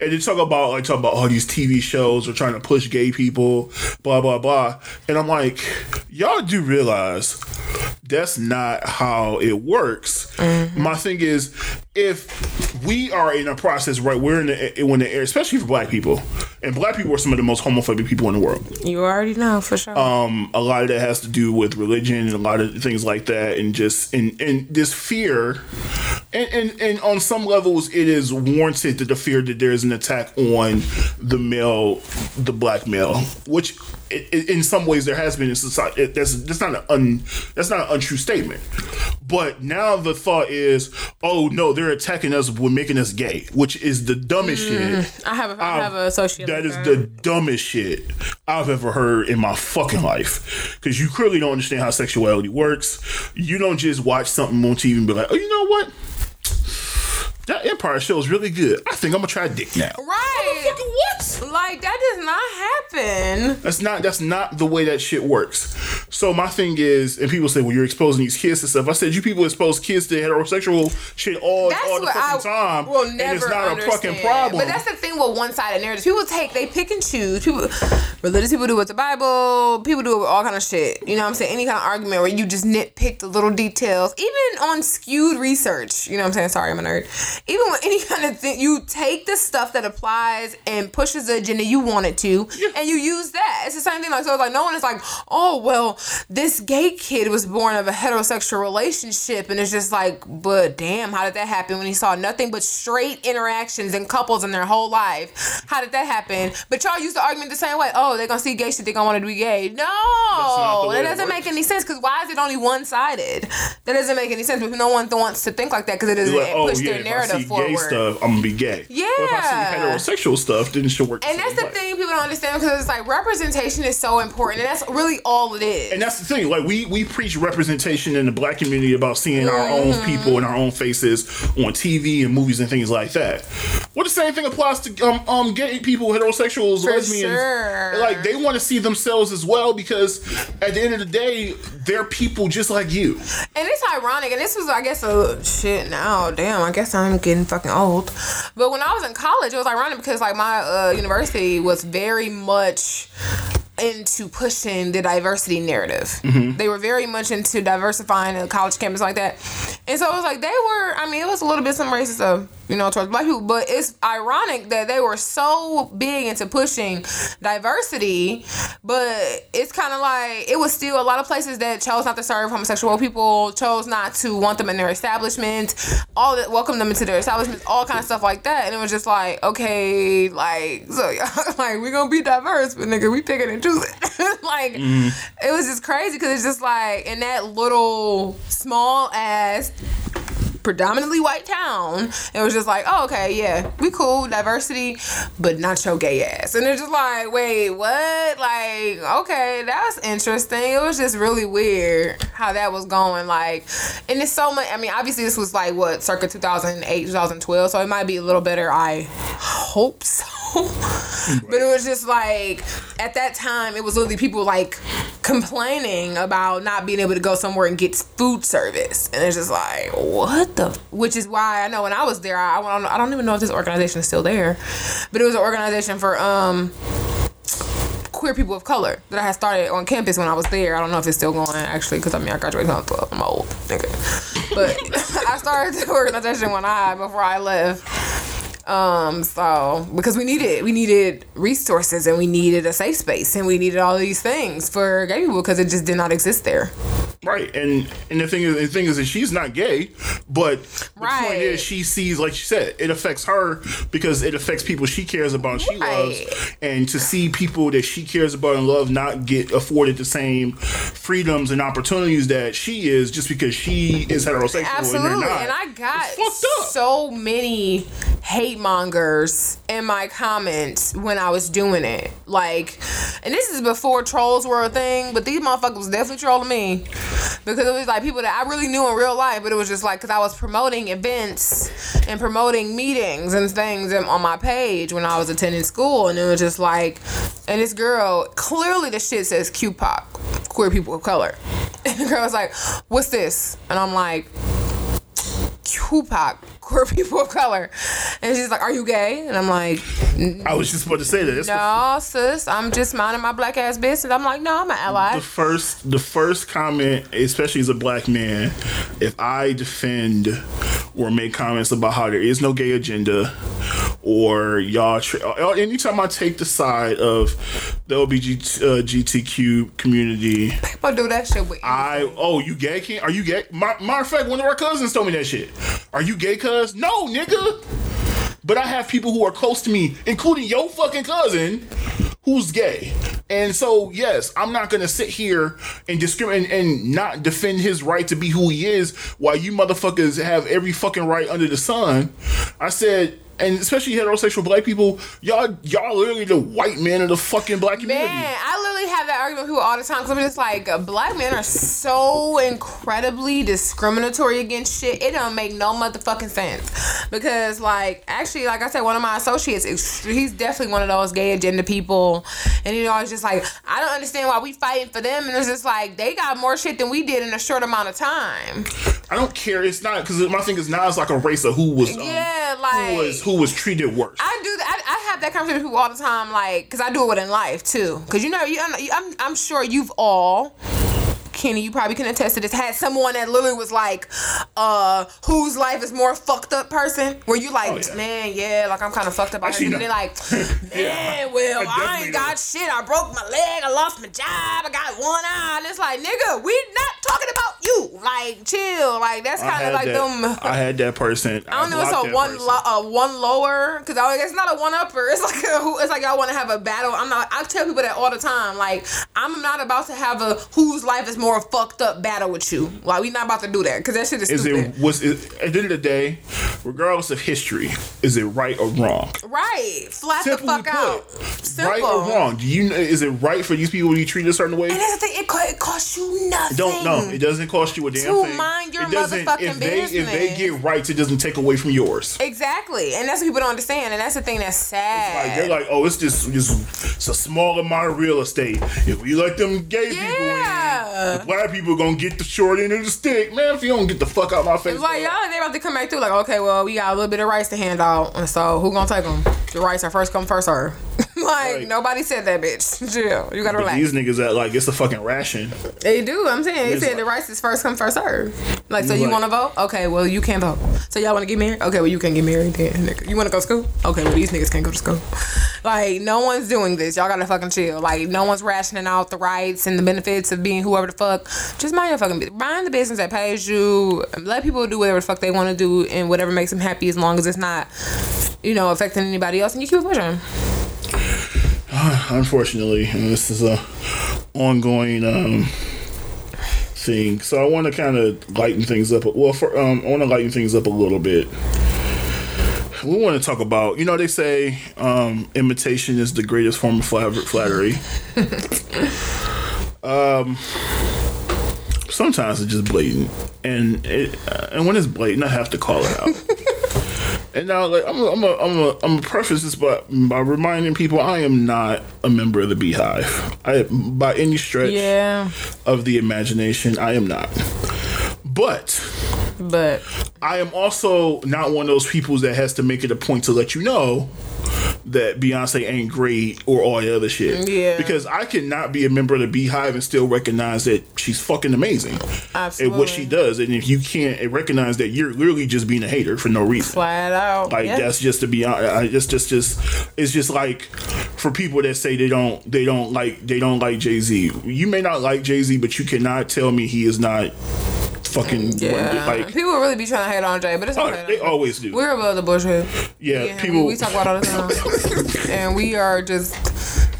and they talk about like talk about all these TV shows are trying to push gay people, blah blah blah. And I'm like, y'all do realize that's not how it works. Mm-hmm. My thing is, if we are in a process, right? We're in the when the air, especially for Black people, and black people are some of the most homophobic people in the world. You already know for sure. Um, a lot of that has to do with religion and a lot of things like that, and just and and this fear, and and, and on some levels, it is warranted that the fear that there is an attack on the male, the black male, which in some ways there has been in society. That's that's not an un, that's not an untrue statement. But now the thought is, oh no, they're attacking us, we're making us gay, which is the dumbest mm, shit. I have a, I have a associate. That is the dumbest shit I've ever heard in my fucking life. Because you clearly don't understand how sexuality works. You don't just watch something on TV and be like, oh, you know what? That Empire show is really good. I think I'm gonna try dick now. right. Fucking what? Like that does not happen. That's not that's not the way that shit works. So my thing is, and people say, "Well, you're exposing these kids to stuff." I said, "You people expose kids to heterosexual shit all That's all the fucking I time, will and never it's not understand. a fucking problem." But that's the thing with one-sided narratives. People take, they pick and choose. People, religious people do it with the Bible. People do it with all kind of shit. You know what I'm saying? Any kind of argument where you just nitpick the little details, even on skewed research. You know what I'm saying? Sorry, I'm a nerd. Even with any kind of thing, you take the stuff that applies and pushes the agenda you want it to, and you use that. It's the same thing. Like so, it's like no one is like, oh well, this gay kid was born of a heterosexual relationship, and it's just like, but damn, how did that happen when he saw nothing but straight interactions and couples in their whole life? How did that happen? But y'all use the argument the same way. Oh, they're gonna see gay shit, they're gonna want to be gay. No, that it doesn't make any sense. Because why is it only one sided? That doesn't make any sense. Because no one wants to think like that because it doesn't like, oh push yeah, their narrative see forward. gay stuff, I'm gonna be gay. But if I see Yeah. heterosexual stuff, then should work. And the that's the way. thing people don't understand because it's like representation is so important, and that's really all it is. And that's the thing. Like we we preach representation in the black community about seeing our own Mm-hmm. people and our own faces on TV and movies and things like that. Well, the same thing applies to um, um gay people, heterosexuals, For lesbians. sure. Like they want to see themselves as well because at the end of the day, they're people just like you. And it's ironic, and this was, I guess, a shit now. Damn, I guess I'm getting fucking old. But when I was in college, it was ironic because, like, my uh, university was very much into pushing the diversity narrative. Mm-hmm. They were very much into diversifying the college campus like that. And so it was like they were, I mean, it was a little bit some racism, you know, towards black people, but it's ironic that they were so big into pushing diversity, but it's kind of like it was still a lot of places that chose not to serve homosexual people, chose not to want them in their establishment, all that welcome them into their establishments, all kind of stuff like that. And it was just like, okay, like so like we're gonna be diverse, but nigga, we picking and like mm-hmm. it was just crazy because it's just like in that little small ass predominantly white town. It was just like, oh, okay, yeah, we cool, diversity, but not your gay ass. And it's just like, wait, what? Like, okay, that's interesting. It was just really weird how that was going. Like, and it's so much. I mean, obviously, this was like what circa 2008, 2012, so it might be a little better. I hope so. but it was just like at that time, it was literally people like complaining about not being able to go somewhere and get food service, and it's just like what the. Which is why I know when I was there, I, I don't I don't even know if this organization is still there, but it was an organization for um queer people of color that I had started on campus when I was there. I don't know if it's still going actually, because I mean I graduated when I was 12. I'm old. But I started the organization when I before I left. Um, so because we needed we needed resources and we needed a safe space and we needed all these things for gay people because it just did not exist there. Right, and and the thing is, the thing is that she's not gay, but the point Right. is, she sees, like she said, it affects her because it affects people she cares about and she Right. loves, and to see people that she cares about and love not get afforded the same freedoms and opportunities that she is, just because she is heterosexual and Absolutely. not. And I got It's fucked up. so many hate mongers in my comments when I was doing it. Like, and this is before trolls were a thing, but these motherfuckers was definitely trolling me. Because it was like people that I really knew in real life, but it was just like, because I was promoting events and promoting meetings and things on my page when I was attending school. And it was just like, and this girl, clearly the shit says QPOC, queer people of color. And the girl was like, what's this? And I'm like, QPOC, queer people of color. And she's like, Are you gay? And I'm like, I was just about to say that. That's the No, sis, I'm just minding my black ass business. I'm like, No, I'm an ally. the first the first comment, especially as a black man, if I defend or make comments about how there is no gay agenda or y'all. Tra- uh, anytime I take the side of the LBGT uh, GTQ community, People do that shit with I oh you gay king? Are you gay? My, matter of fact, one of our cousins told me that shit. Are you gay, cuz? No, nigga. But I have people who are close to me, including your fucking cousin, who's gay. And so, yes, I'm not gonna sit here and discriminate and not defend his right to be who he is while you motherfuckers have every fucking right under the sun. I said, and especially heterosexual black people, y'all, y'all literally the white man of the fucking black community. Man, I literally have that argument with people all the time because I'm just like, black men are so incredibly discriminatory against shit. It don't make no motherfucking sense. Because, like, actually, like I said, one of my associates, he's definitely one of those gay agenda people. And, you know, I was just like, I don't understand why we fighting for them. And it's just like, they got more shit than we did in a short amount of time. I don't care. It's not because my thing is now it's like a race of who was um, Yeah, like- who was who was treated worse. I do. I, I have that conversation with people all the time, like, because I do it within life too. Because you know, you, I'm, I'm sure you've all. Kenny, you probably can attest to this. Had someone that literally was like, uh, whose life is more fucked up person? Where you like, Oh, yeah. man, yeah, like I'm kind of fucked up. Actually. And they're like, man, Yeah, well, I I, ain't got know. shit. I broke my leg. I lost my job. I got one eye. And it's like, nigga, we not talking about you. Like, chill. Like that's kind of like that, them. I had that person. I don't know. If it's a one lo- uh, one lower because I it's not a one upper. It's like a, it's like y'all want to have a battle. I'm not. I tell people that all the time. Like I'm not about to have a whose life is more fucked up battle with you. Like we not about to do that because that shit is Is stupid. it was it, at the end of the day, regardless of history, is it right or wrong? right? Flat the fuck put, out. Simple. right or wrong? Do you is it right for these people to be treated a certain way? And that's the thing. It, co- it costs you nothing. Don't know. It doesn't cost you a damn To thing. mind your it motherfucking if they, If they get rights, it doesn't take away from yours. Exactly, and that's what people don't understand, and that's the thing that's sad. Like they're like, oh, it's just just it's a small amount of real estate. If we let them gay people Yeah. in, the uh-huh. black people gonna get the short end of the stick. Man, if you don't get the fuck out my face, It's like y'all, they about to come back through. Like, okay, well, we got a little bit of rice to hand out, and so who gonna take them? The rice are first come, first serve. like Right. nobody said that, bitch. Chill. You gotta relax. these niggas act like it's a fucking ration. they do. I'm saying they said like- the rights is first come, first serve. Like, so You you like- want to vote? Okay, well, you can't vote. So y'all want to get married? Okay, well, you can't get married then. Nigga. You want to go to school? Okay, well, these niggas can't go to school. Like, no one's doing this. Y'all gotta fucking chill. Like, no one's rationing out the rights and the benefits of being whoever the fuck. Just mind your fucking business. Mind the business that pays you. Let people do whatever the fuck they want to do and whatever makes them happy as long as it's not, you know, affecting anybody else and you keep pushing. Unfortunately, and this is a ongoing um, thing. So I want to kind of lighten things up. Well, for, um, I want to lighten things up a little bit. We want to talk about, you know, they say um, imitation is the greatest form of flat- flattery. um, sometimes it's just blatant, and it, uh, and when it's blatant, I have to call it out. And now, like, I'm, a, I'm, a, I'm, a, I'm gonna preface this by, by reminding people I am not a member of the BeyHive. I, by any stretch Yeah, of the imagination, I am not. But but I am also not one of those people that has to make it a point to let you know that Beyonce ain't great or all the other shit. Yeah. Because I cannot be a member of the BeyHive and still recognize that she's fucking amazing at what she does. And if you can't recognize that, you're literally just being a hater for no reason. flat out. Like yeah. that's just to be honest. I just just just it's just like for people that say they don't they don't like they don't like Jay Z. You may not like Jay Z, but you cannot tell me he is not fucking Yeah, like people really be trying to hate on Jay, but it's oh, okay. they always do. We're above the bullshit. yeah, Yeah, people we talk about all the time, and we are just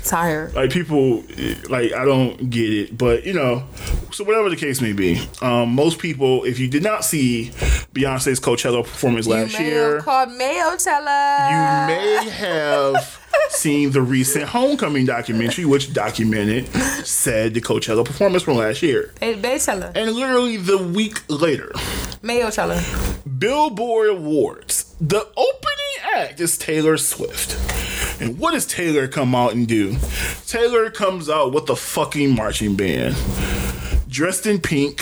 tired. like people like I don't get it, but you know, so whatever the case may be, um, most people, if you did not see Beyonce's Coachella performance last you may year, called Mayo Teller. you may have seen the recent Homecoming documentary, which documented said the Coachella performance from last year. Hey, And literally the week later, Mayo Teller. Billboard Awards, the opening act is Taylor Swift. And what does Taylor come out and do? Taylor comes out with a fucking marching band, dressed in pink,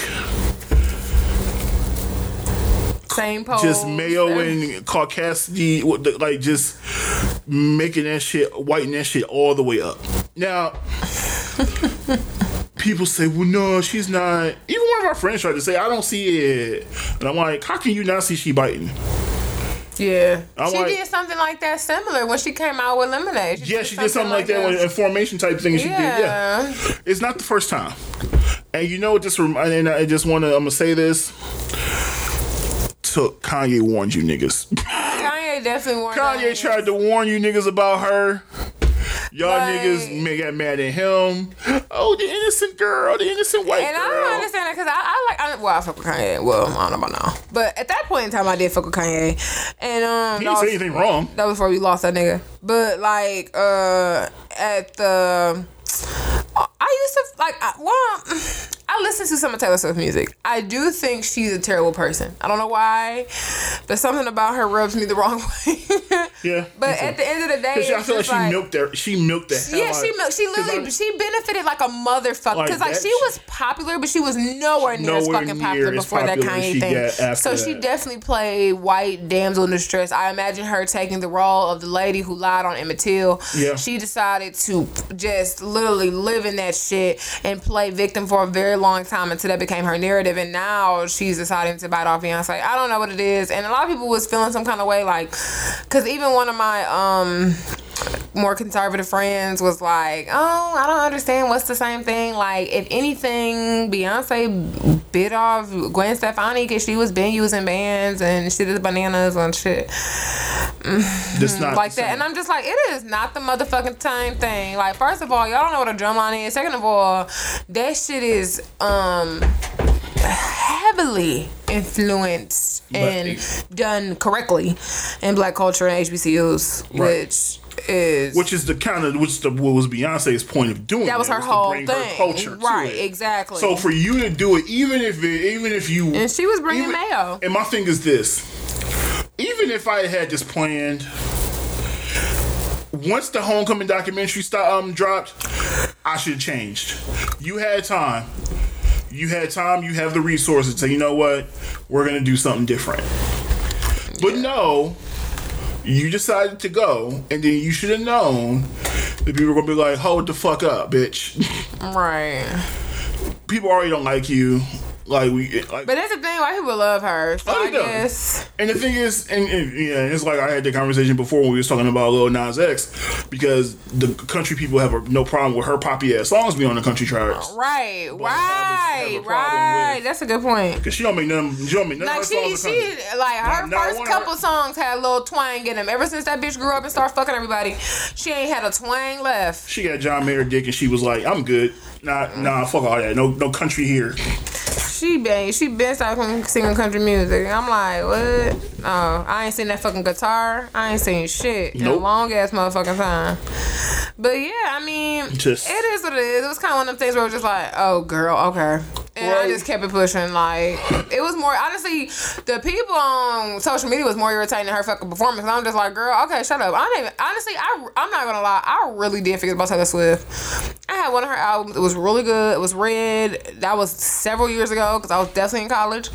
Same pose. just mayo and caucasity, like just making that shit, whiten that shit all the way up. Now, people say, well, no, she's not. Even one of our friends tried to say, I don't see it. And I'm like, how can you not see she biting? Yeah, I'm she like- did something like that similar when she came out with Lemonade. Yeah, she did something like that, with a formation type thing. She did, yeah. Yeah. It's not the first time. And you know what? This rem- and I just want to. I'm gonna say this. Took Kanye warned you niggas. Kanye definitely warned Kanye tried to warn you niggas about her. Y'all Like- niggas may got mad at him. Oh, the innocent girl, the innocent white And girl. I don't understand that because I, I like, I, well, I fuck with Kanye. Well, I don't know about now. But at that point in time, I did fuck with Kanye. And, um, He didn't say was- anything wrong. That was before we lost that nigga. But like uh at the I used to like I, well I listen to some of Taylor Swift music. I do think she's a terrible person. I don't know why, but something about her rubs me the wrong way. Yeah, But at the end of the day, Cause I feel like she like, milked her. She milked the hell yeah, she milked. She literally she benefited like a motherfucker because like, that she was popular, but she was nowhere near as fucking popular before that popular as Kanye she thing. So she definitely played white damsel in distress. I imagine her taking the role of the lady who lied on Emmett Till. Yeah. She decided to just literally live in that shit and play victim for a very long time until that became her narrative. And now she's deciding to bite off Beyonce. I don't know what it is. And a lot of people was feeling some kind of way, like, because even one of my um more conservative friends was like, "Oh, I don't understand. What's the same thing? Like, if anything, Beyonce bit off Gwen Stefani because she was been using bands and she did bananas and shit This not like that." And I'm just like, "It is not the motherfucking same thing. Like, first of all, y'all don't know what a drum drumline is. Second of all, that shit is um heavily influenced and done correctly in black culture and HBCUs, Right. which is which is the kind of which the what was Beyonce's point of doing that was her to whole bring thing, her culture to right? Exactly. So for you to do it, even if it, even if you and she was bringing even- mayo. And my thing is this: even if I had this planned, once the homecoming documentary st- um dropped, I should have changed. You had time. You had time. You have the resources say, you know what, we're gonna do something different. But no, you decided to go, and then you should have known that people were gonna be like, "Hold the fuck up, bitch." Right. people already don't like you. Like we, like, But that's the thing. White people love her. So Oh, I guess. And the thing is, and, and yeah, it's like I had the conversation before when we was talking about Lil Nas X, because the country people have a, no problem with her poppy ass songs being on the country charts. Right. have a- have Right. a Right. with- That's a good point. Cause she don't make none, she don't make none Like she, she, like her Not- not first one of her- couple songs had a little twang in them. Ever since that bitch grew up and started fucking everybody, she ain't had a twang left. She got John Mayer dick, and she was like, "I'm good. Nah, nah, fuck all that. No, no country here." She been, she been started singing country music. I'm like, what? No, I ain't seen that fucking guitar. I ain't seen shit in a long ass motherfucking time. But yeah, I mean, Just- it is what it is. It was kind of one of them things where it was just like, oh girl, okay. And I just kept it pushing. Like it was more honestly, the people on social media was more irritating than her fucking performance. And I'm just like, girl, okay, shut up. I don't even honestly, I I'm not gonna lie, I really did forget about Taylor Swift. I had one of her albums. It was really good. It was Red. That was several years ago because I was definitely in college,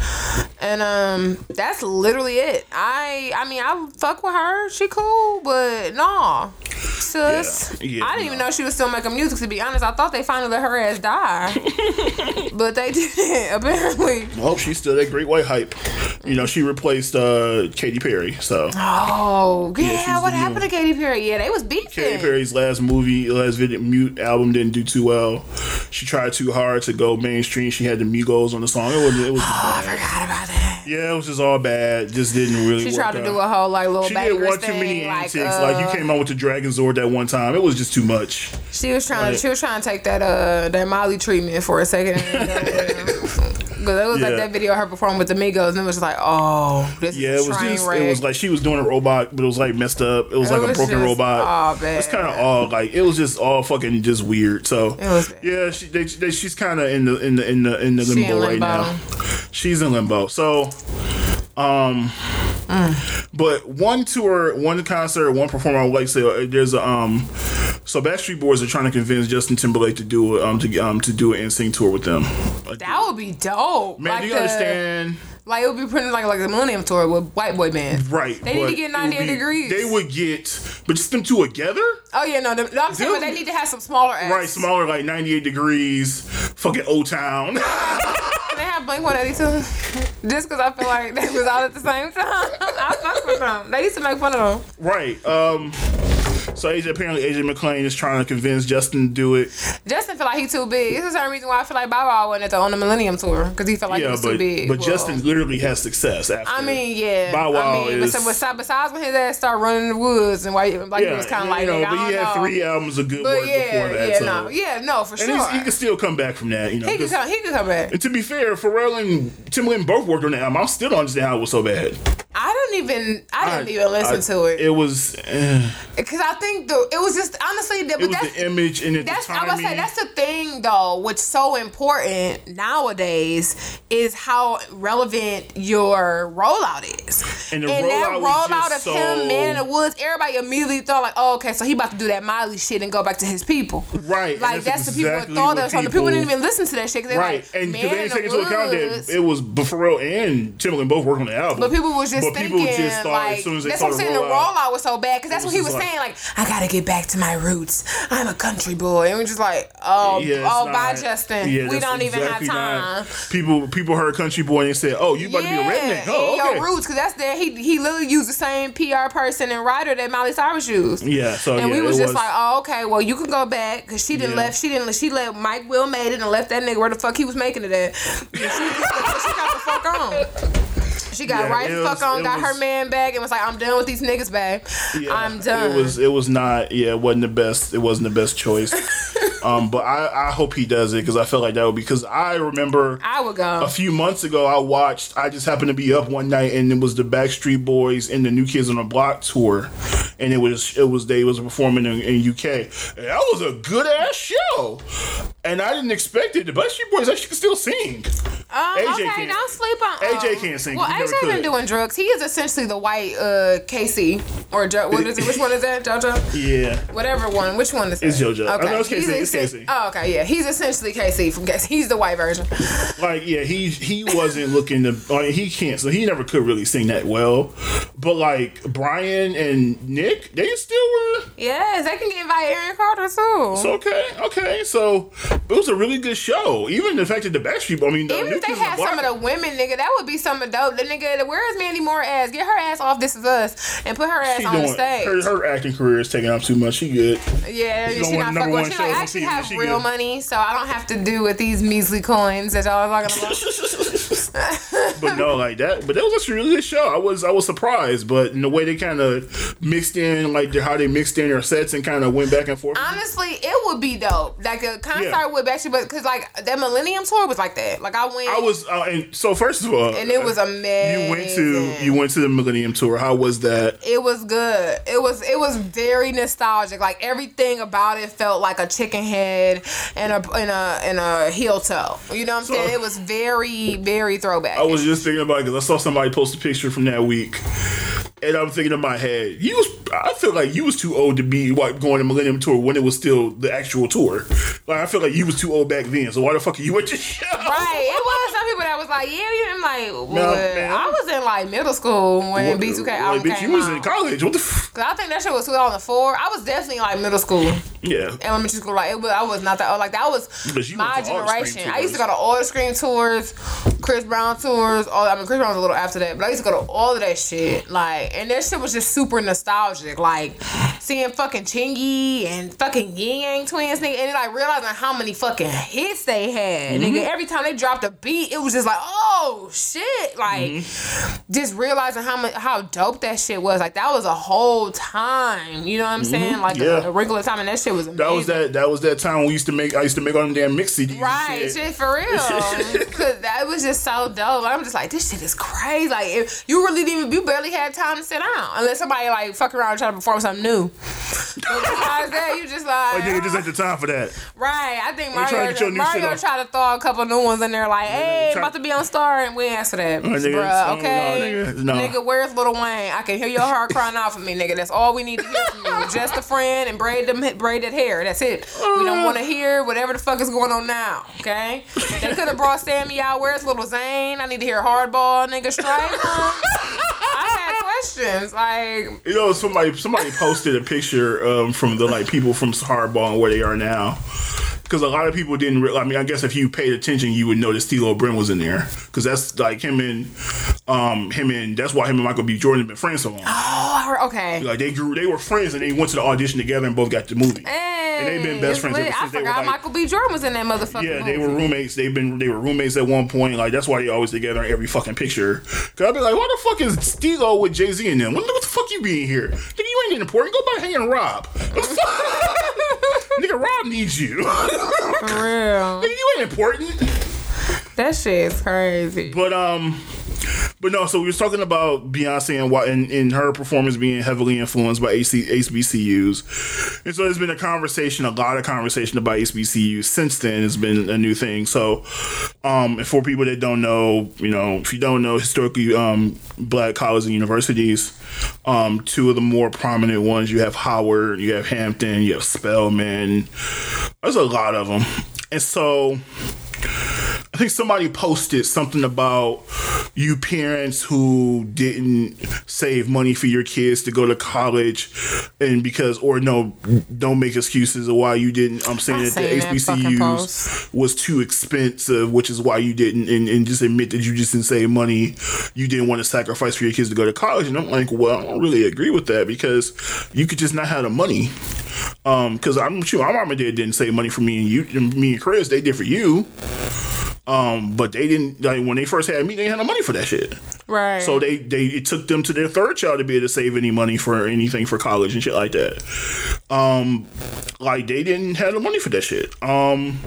and um, that's literally it. I I mean, I fuck with her. She cool, but no, sis. Yeah. Yeah, I didn't even know she was still making music. To be honest, I thought they finally let her ass die, but they didn't. Apparently. Well, she's still that great white hype. You know, she replaced uh, Katy Perry. So Oh yeah, she's what happened new- to Katy Perry? Yeah, they was beefing. Katy Perry's last movie, last video, mute album didn't do too well. She tried too hard to go mainstream. She had the Migos on the song. It was, it was Oh, I forgot about that. Yeah, it was just all bad. Just didn't really. She tried to out. do a whole like little She did one thing, too many like, antics. uh, like you came out with the Dragon Zord that one time. It was just too much. She was trying. Like- she was trying to take that uh that Molly treatment for a second. Because it was like that video of her performing with the Migos, and it was just like, oh, this Yeah, is it was just. wreck. It was like she was doing a robot, but it was like messed up. It was It like a broken just robot. bad. It's kind of all like it was just all fucking just weird. So was yeah, she, they, they, she's kind of in the in the in the in the limbo, in right now. She's in limbo. So, um, but one tour, one concert, one performer. I would like to say uh, there's a um. So Backstreet Boys are trying to convince Justin Timberlake to do um to um to do an NSYNC tour with them. that would be dope. Man, like do you the- understand? Like it would be pretty like like the Millennium Tour with white boy bands. Right. They need to get it would 98 be- degrees. They would get, but just them two together? Oh yeah, no, the, no I'm saying but they need to have some smaller acts. Right, smaller, like 98 degrees, fucking O Town. They have Blink 182 just because I feel like they was out at the same time. I fuck with them. They used to make fun of them. Right. Um. So AJ apparently AJ McLean is trying to convince Justin to do it. Justin feel like he too big. This is the reason why I feel like Bow Wow went at the on the Millennium Tour because he felt like he was but too big. but Well, Justin literally has success. After. I mean, yeah. Bow Wow I mean, is. besides, besides when his ass started running in the woods and why, like yeah, he was kind of like, know, but he had know. three albums of good But work yeah, before that. yeah, so. no, yeah, no, for And sure. he can still come back from that, you know. he could 'cause- come. He could come back. and to be fair, Pharrell and Timbaland both worked on the album. I still don't understand how it was so bad. I don't even. I didn't even listen I- to it It was. eh, because I think the it was just honestly. The, it but was that's the image and the That's I timing. was say that's the thing though, what's so important nowadays is how relevant your rollout is. And the that rollout was rollout of so- him, man in the woods, everybody immediately thought like, oh, okay, so he about to do that Miley shit and go back to his people. Right, Like that's that's, the people exactly that thought of. So the people didn't even listen to that shit. they Right, like, and they didn't take into account that it was Pharrell and Timbaland both worked on the album. But people was just But thinking, people just thought like, as soon as they that's what I'm the saying. The rollout, was so bad because that's what he was just saying. Like, I gotta get back to my roots. I'm a country boy, and we're just like, oh, Yeah, oh, bye, not- Justin. yeah, we don't even exactly have not- time. People people heard Country Boy and said, "Oh, you about to be a redneck?" Oh, okay. your roots, because that's there. He he literally used the same PR person and writer that Miley Cyrus used. Yeah, so And yeah, we was just like, oh, okay, well, you can go back because she didn't Yeah. left. She didn't. She let Mike Will made it and left that nigga where the fuck he was making it at. She, she got the fuck on. She got Yeah, right the fuck was- on, got her man back, and was like, I'm done with these niggas, babe. Yeah, I'm done. It was it was not yeah, it wasn't the best. It wasn't the best choice. um, but I I hope he does it because I felt like that would be because I remember I would go. a few months ago I watched I just happened to be up one night and it was the Backstreet Boys and the New Kids on the Block tour, and it was it was they was performing in, in UK. And that was a good ass show, and I didn't expect it. The Backstreet Boys actually can still sing. Um, AJ okay, can't- don't sleep on. AJ um, can't sing, Well, he never AJ been doing drugs. He is essentially the white uh K-Ci or jo- what is it? Which one is that? JoJo. Yeah. Whatever one. Which one is that? It's JoJo. I know it's He's K-Ci, it's essen- K-Ci. Oh, okay. Yeah, he's essentially K-Ci from K-Ci. He's the white version. like yeah he he wasn't looking to like he can't so he never could really sing that well but like brian and nick they still were Yes, they can get by Aaron Carter too. it's okay okay so it was a really good show even the fact that the backstreet i mean the Even if they had some of the women, nigga, that would be something dope. The nigga, where is Mandy Moore ass? Get her ass off This Is Us and put her ass she on the stage. her, her acting career is taking up too much she good Yeah, She's she on not one- number fucking one with. She like, I actually have she real good. money, so I don't have to do with these measly coins that y'all are talking about. but no like that but that was actually a really good show i was i was surprised but in the way they kind of mixed in like how they mixed in their sets and kind of went back and forth Honestly, it would be dope. Like a concert Yeah. with Backstreet Boys, because like that Millennium tour was like that. Like I went, I was, uh, and so first of all, and it was amazing. You went to you went to the Millennium Tour. How was that? It was good. It was it was very nostalgic. Like everything about it felt like a chicken head and a and a and a heel toe. You know what I'm So- saying? It was very very throwback. I was just thinking about it because I saw somebody post a picture from that week, and I'm thinking in my head, you was. I feel like you was too old to be like going to Millennium Tour when it was still the actual tour. Like I feel like you was too old back then. So why the fuck are you at the show? Right, like, yeah, yeah. I'm like, No, what? man. I was in like middle school when What- B2K like, album bitch, came you was out. in college. What the? F- Cause I think that shit was 2004. I was definitely like middle school, yeah. elementary school. Like it was, I was not that old. Like that was my went to all the generation. I used to go to all the Scream tours, Chris Brown tours. All I mean, Chris Brown was a little after that, but I used to go to all of that shit. Like, and that shit was just super nostalgic. Like seeing fucking Chingy and fucking Ying Yang Twins, nigga, and like realizing how many fucking hits they had, Mm-hmm. nigga. Every time they dropped a beat, it was just like, oh shit, like Mm-hmm. just realizing how much how dope that shit was. Like that was a whole time. You know what I'm saying? Like Mm-hmm. Yeah. a, a regular time, and that shit was amazing. That was that. That was that time we used to make. I used to make all them damn mix CDs. Right, shit. shit for real. Cause that was just so dope. I'm just like, this shit is crazy. Like, if you really didn't, even you barely had time to sit down unless somebody like fuck around and try to perform something new. Besides that, you just like, Like nigga, just ain't the time for that. right. I think trying to Mario, get your new shit Mario tried to throw a couple new ones in there, like, hey, try- about to be on Star, and we answer that, nigga, bruh. oh, no, Okay, nigga, no. nigga, where's Lil Wayne? I can hear your heart crying out for me, nigga. That's all we need to hear from you. Just a friend and braid them, braid that hair. That's it. We don't want to hear whatever the fuck is going on now. Okay, they could have brought Sammy out. Where's Lil Zane? I need to hear hardball, nigga. Strike. Questions like. You know, somebody somebody posted a picture um, from the like people from Hardball and where they are now. Because a lot of people didn't. Re- I mean, I guess if you paid attention, you would know that Steve Brin was in there because that's like him and um him and that's why him and Michael B. Jordan have been friends so long. Oh, okay. Like they grew, they were friends, and they went to the audition together and both got the movie. Hey, they've been best friends ever I since they were, forgot like- Michael B. Jordan was in that motherfucker. Yeah, they were roommates. They've been they were roommates at one point. Like that's why they always together in every fucking picture. Cause I'd be like, why the fuck is Stilo with Jay Z and them? What, the fuck you being here? Nigga, you ain't important. Go by hanging Rob. Nigga, Rob needs you. For real. Nigga, you ain't important. That shit is crazy. But um, but no. So we was talking about Beyonce and and, and her performance being heavily influenced by AC, HBCUs, and so there's been a conversation, a lot of conversation about HBCUs since then. It's been a new thing. So, um, for people that don't know, you know, if you don't know, historically, um, black colleges and universities, um, two of the more prominent ones, you have Howard, you have Hampton, you have Spelman. There's a lot of them, and so. I think somebody posted something about you parents who didn't save money for your kids to go to college, and because or no, don't make excuses of why you didn't. I'm saying that the that fucking post. HBCUs was too expensive, which is why you didn't, and, and just admit that you just didn't save money. You didn't want to sacrifice for your kids to go to college, and I'm like, well, I don't really agree with that because you could just not have the money. Um, because I'm sure my mom and dad didn't save money for me and you, and me and Chris. They did for you. Um, but they didn't like when they first had me. They didn't have no money for that shit. Right. So they they it took them to their third child to be able to save any money for anything for college and shit like that. Um, like they didn't have the money for that shit. Um,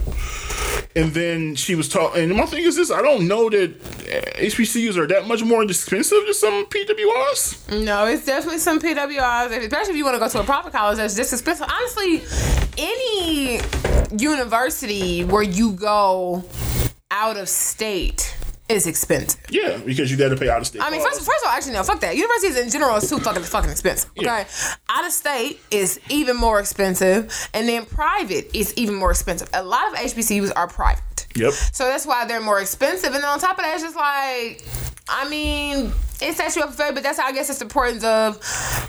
and then she was talking. And my thing is this: I don't know that HBCUs are that much more expensive than some PWIs. No, it's definitely some PWIs, especially if you want to go to a private college that's just expensive. Honestly, any university where you go out of state is expensive. Yeah, because you got to pay out of state. I mean, first, first of all, actually, no, fuck that. Universities in general is too fucking fucking expensive. Okay, Yeah. out of state is even more expensive, and then private is even more expensive. A lot of HBCUs are private. Yep. So that's why they're more expensive. And then on top of that, it's just like, I mean, it sets you up for but that's how I guess it's the importance of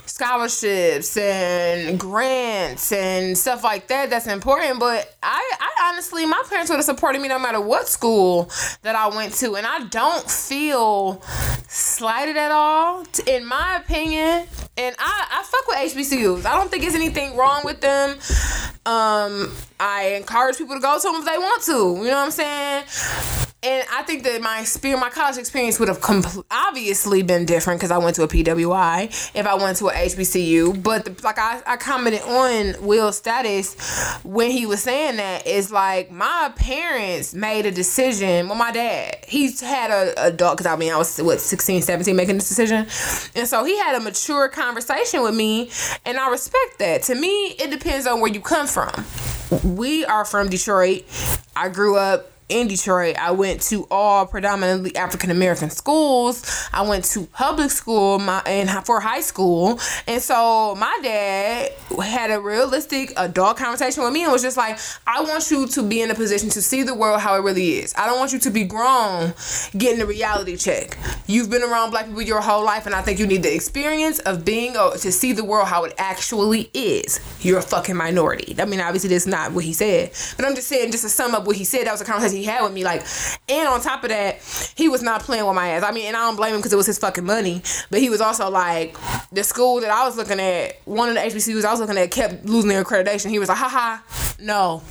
scholarships and grants and stuff like that. That's important. But I, I honestly, my parents would have supported me no matter what school that I went to, and I don't feel slighted at all, in my opinion. And I, I fuck with HBCUs. I don't think there's anything wrong with them. Um, I encourage people to go to them if they want to. You know what I'm saying? And I think that my experience, my college experience would have compl- obviously been different because I went to a PWI if I went to a HBCU. But the, like I, I commented on Will's status when he was saying that is like my parents made a decision. Well, my dad, he's had a adult because I mean I was what 16, 17 making this decision, and so he had a mature conversation with me, and I respect that. To me, it depends on where you come from. We are from Detroit. I grew up in Detroit. I went to all predominantly African American schools. I went to public school my and for high school. And so my dad had a realistic adult conversation with me and was just like, I want you to be in a position to see the world how it really is. I don't want you to be grown getting a reality check. You've been around black people your whole life and I think you need the experience of being uh, to see the world how it actually is. You're a fucking minority. I mean, obviously that's not what he said, but I'm just saying just to sum up what he said, that was a conversation he had with me. Like, and on top of that, he was not playing with my ass. I mean, and I don't blame him because it was his fucking money, but he was also like, the school that I was looking at, one of the HBCUs I was looking at kept losing their accreditation. He was like, haha, no.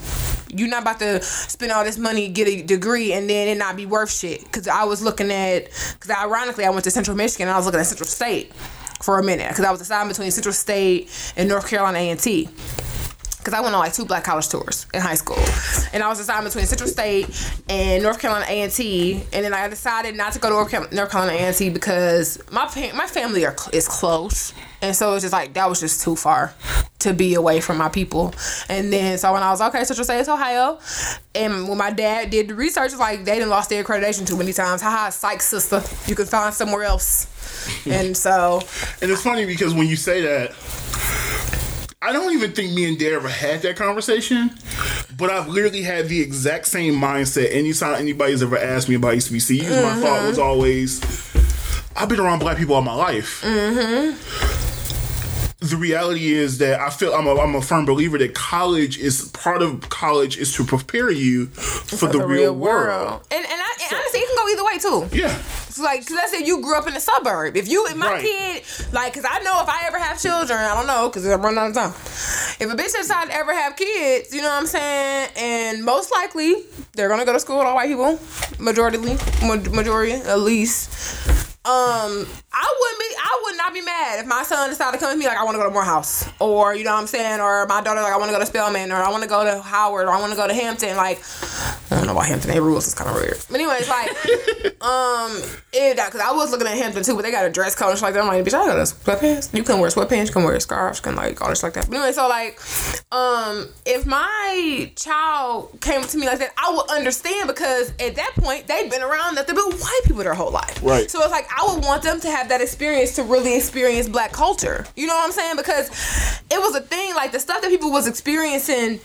You're not about to spend all this money, get a degree, and then it not be worth shit. Because I was looking at, because ironically, I went to Central Michigan and I was looking at Central State for a minute. Because I was deciding between Central State and North Carolina A&T because I went on like two black college tours in high school, and I was deciding between Central State and North Carolina A and T, and then I decided not to go to North Carolina, A and T because my pa- my family are is close, and so it's just like that was just too far to be away from my people. And then so when I was okay, Central State is Ohio, and when my dad did the research, it's like they didn't lost their accreditation too many times. Haha, psych sister, you can find somewhere else. And so And it's funny because when you say that, I don't even think me and Dad ever had that conversation, but I've literally had the exact same mindset. Anytime anybody's ever asked me about HBCUs, my mm-hmm. thought was always, I've been around black people all my life. Mm-hmm. The reality is that I feel I'm a, I'm a firm believer that college is part of college is to prepare you for, the, real, world. And and, I, and honestly, it can go either way too. Yeah. Like, cause let's say you grew up in a suburb. If you, if my Right. kid, like, cause I know if I ever have children, I don't know, cause I'm running out of time. If a bitch decides to ever have kids, you know what I'm saying, and most likely they're gonna go to school with all white people, majority, majority at least. Um, I wouldn't be, I would not be mad if my son decided to come with me like I want to go to Morehouse, or you know what I'm saying, or my daughter like I want to go to Spelman, or I want to go to Howard, or I want to go to Hampton. Like, I don't know about Hampton. Their rules is kind of weird. But anyways, like, um, it because I was looking at Hampton too, but they got a dress code and shit like that. I'm like, bitch, I got a sweatpants. You can wear sweatpants. You can wear scarves. You can like all this like that. But anyway, so like, um, if my child came to me like that, I would understand because at that point they've been around nothing but white people their whole life. Right. So it's like I would want them to have that experience to really experience black culture. You know what I'm saying? Because it was a thing like the stuff that people was experiencing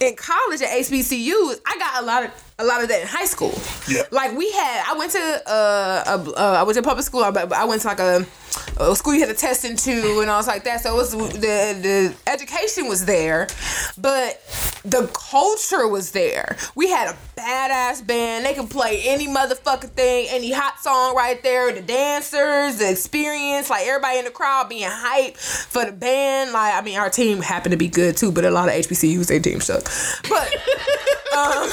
in college at HBCUs. I got a lot of a lot of that in high school. Yeah. Like we had, I went to uh, a, uh I went to public school, but I went to like a, a school you had to test into and all was like that. So it was the the education was there, but the culture was there. We had a badass band. They could play any motherfucking thing, any hot song right there. The dancers, the experience, like everybody in the crowd being hype for the band. Like I mean, our team happened to be good too, but a lot of HBCUs their team suck. But um,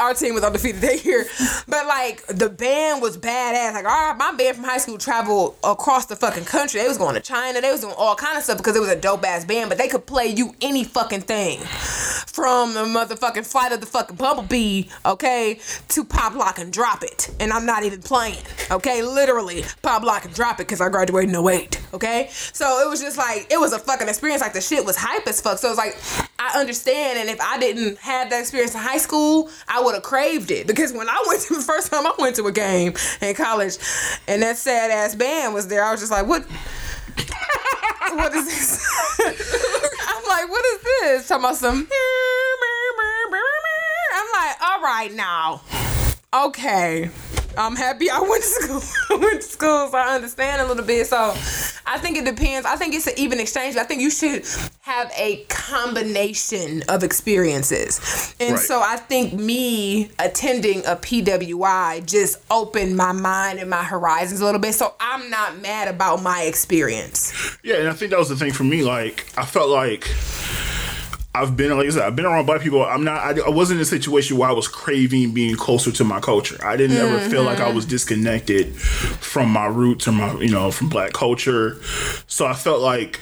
our team was undefeated that year. But like the band was badass. Like our my band from high school traveled across the fucking country. They was going to China. They was doing all kind of stuff because it was a dope ass band. But they could play you any fucking thing, from the motherfucking flight of the fucking bumblebee, okay, to pop lock and drop it. And I'm not even playing, okay, literally pop lock and drop it because I graduated in 08, okay. So it was just like it was a fucking experience. Like the shit was hype as fuck. So it's like I understand, and if I didn't have that experience in high school, I would have craved it because when I went to the first time I went to a game in college, and that sad ass band was there, I was just like, what? what is this? I'm like, what is this? Talking about some. I'm like, all right now, okay. I'm happy I went to school. I went to school, so I understand a little bit. So I think it depends. I think it's an even exchange. I think you should have a combination of experiences. And Right. so I think me attending a PWI just opened my mind and my horizons a little bit. So I'm not mad about my experience. Yeah, and I think that was the thing for me. Like, I felt like I've been, like I said, I've been around black people. I'm not, I, I wasn't in a situation where I was craving being closer to my culture. I didn't ever feel like I was disconnected from my roots or my, you know, from black culture. So I felt like,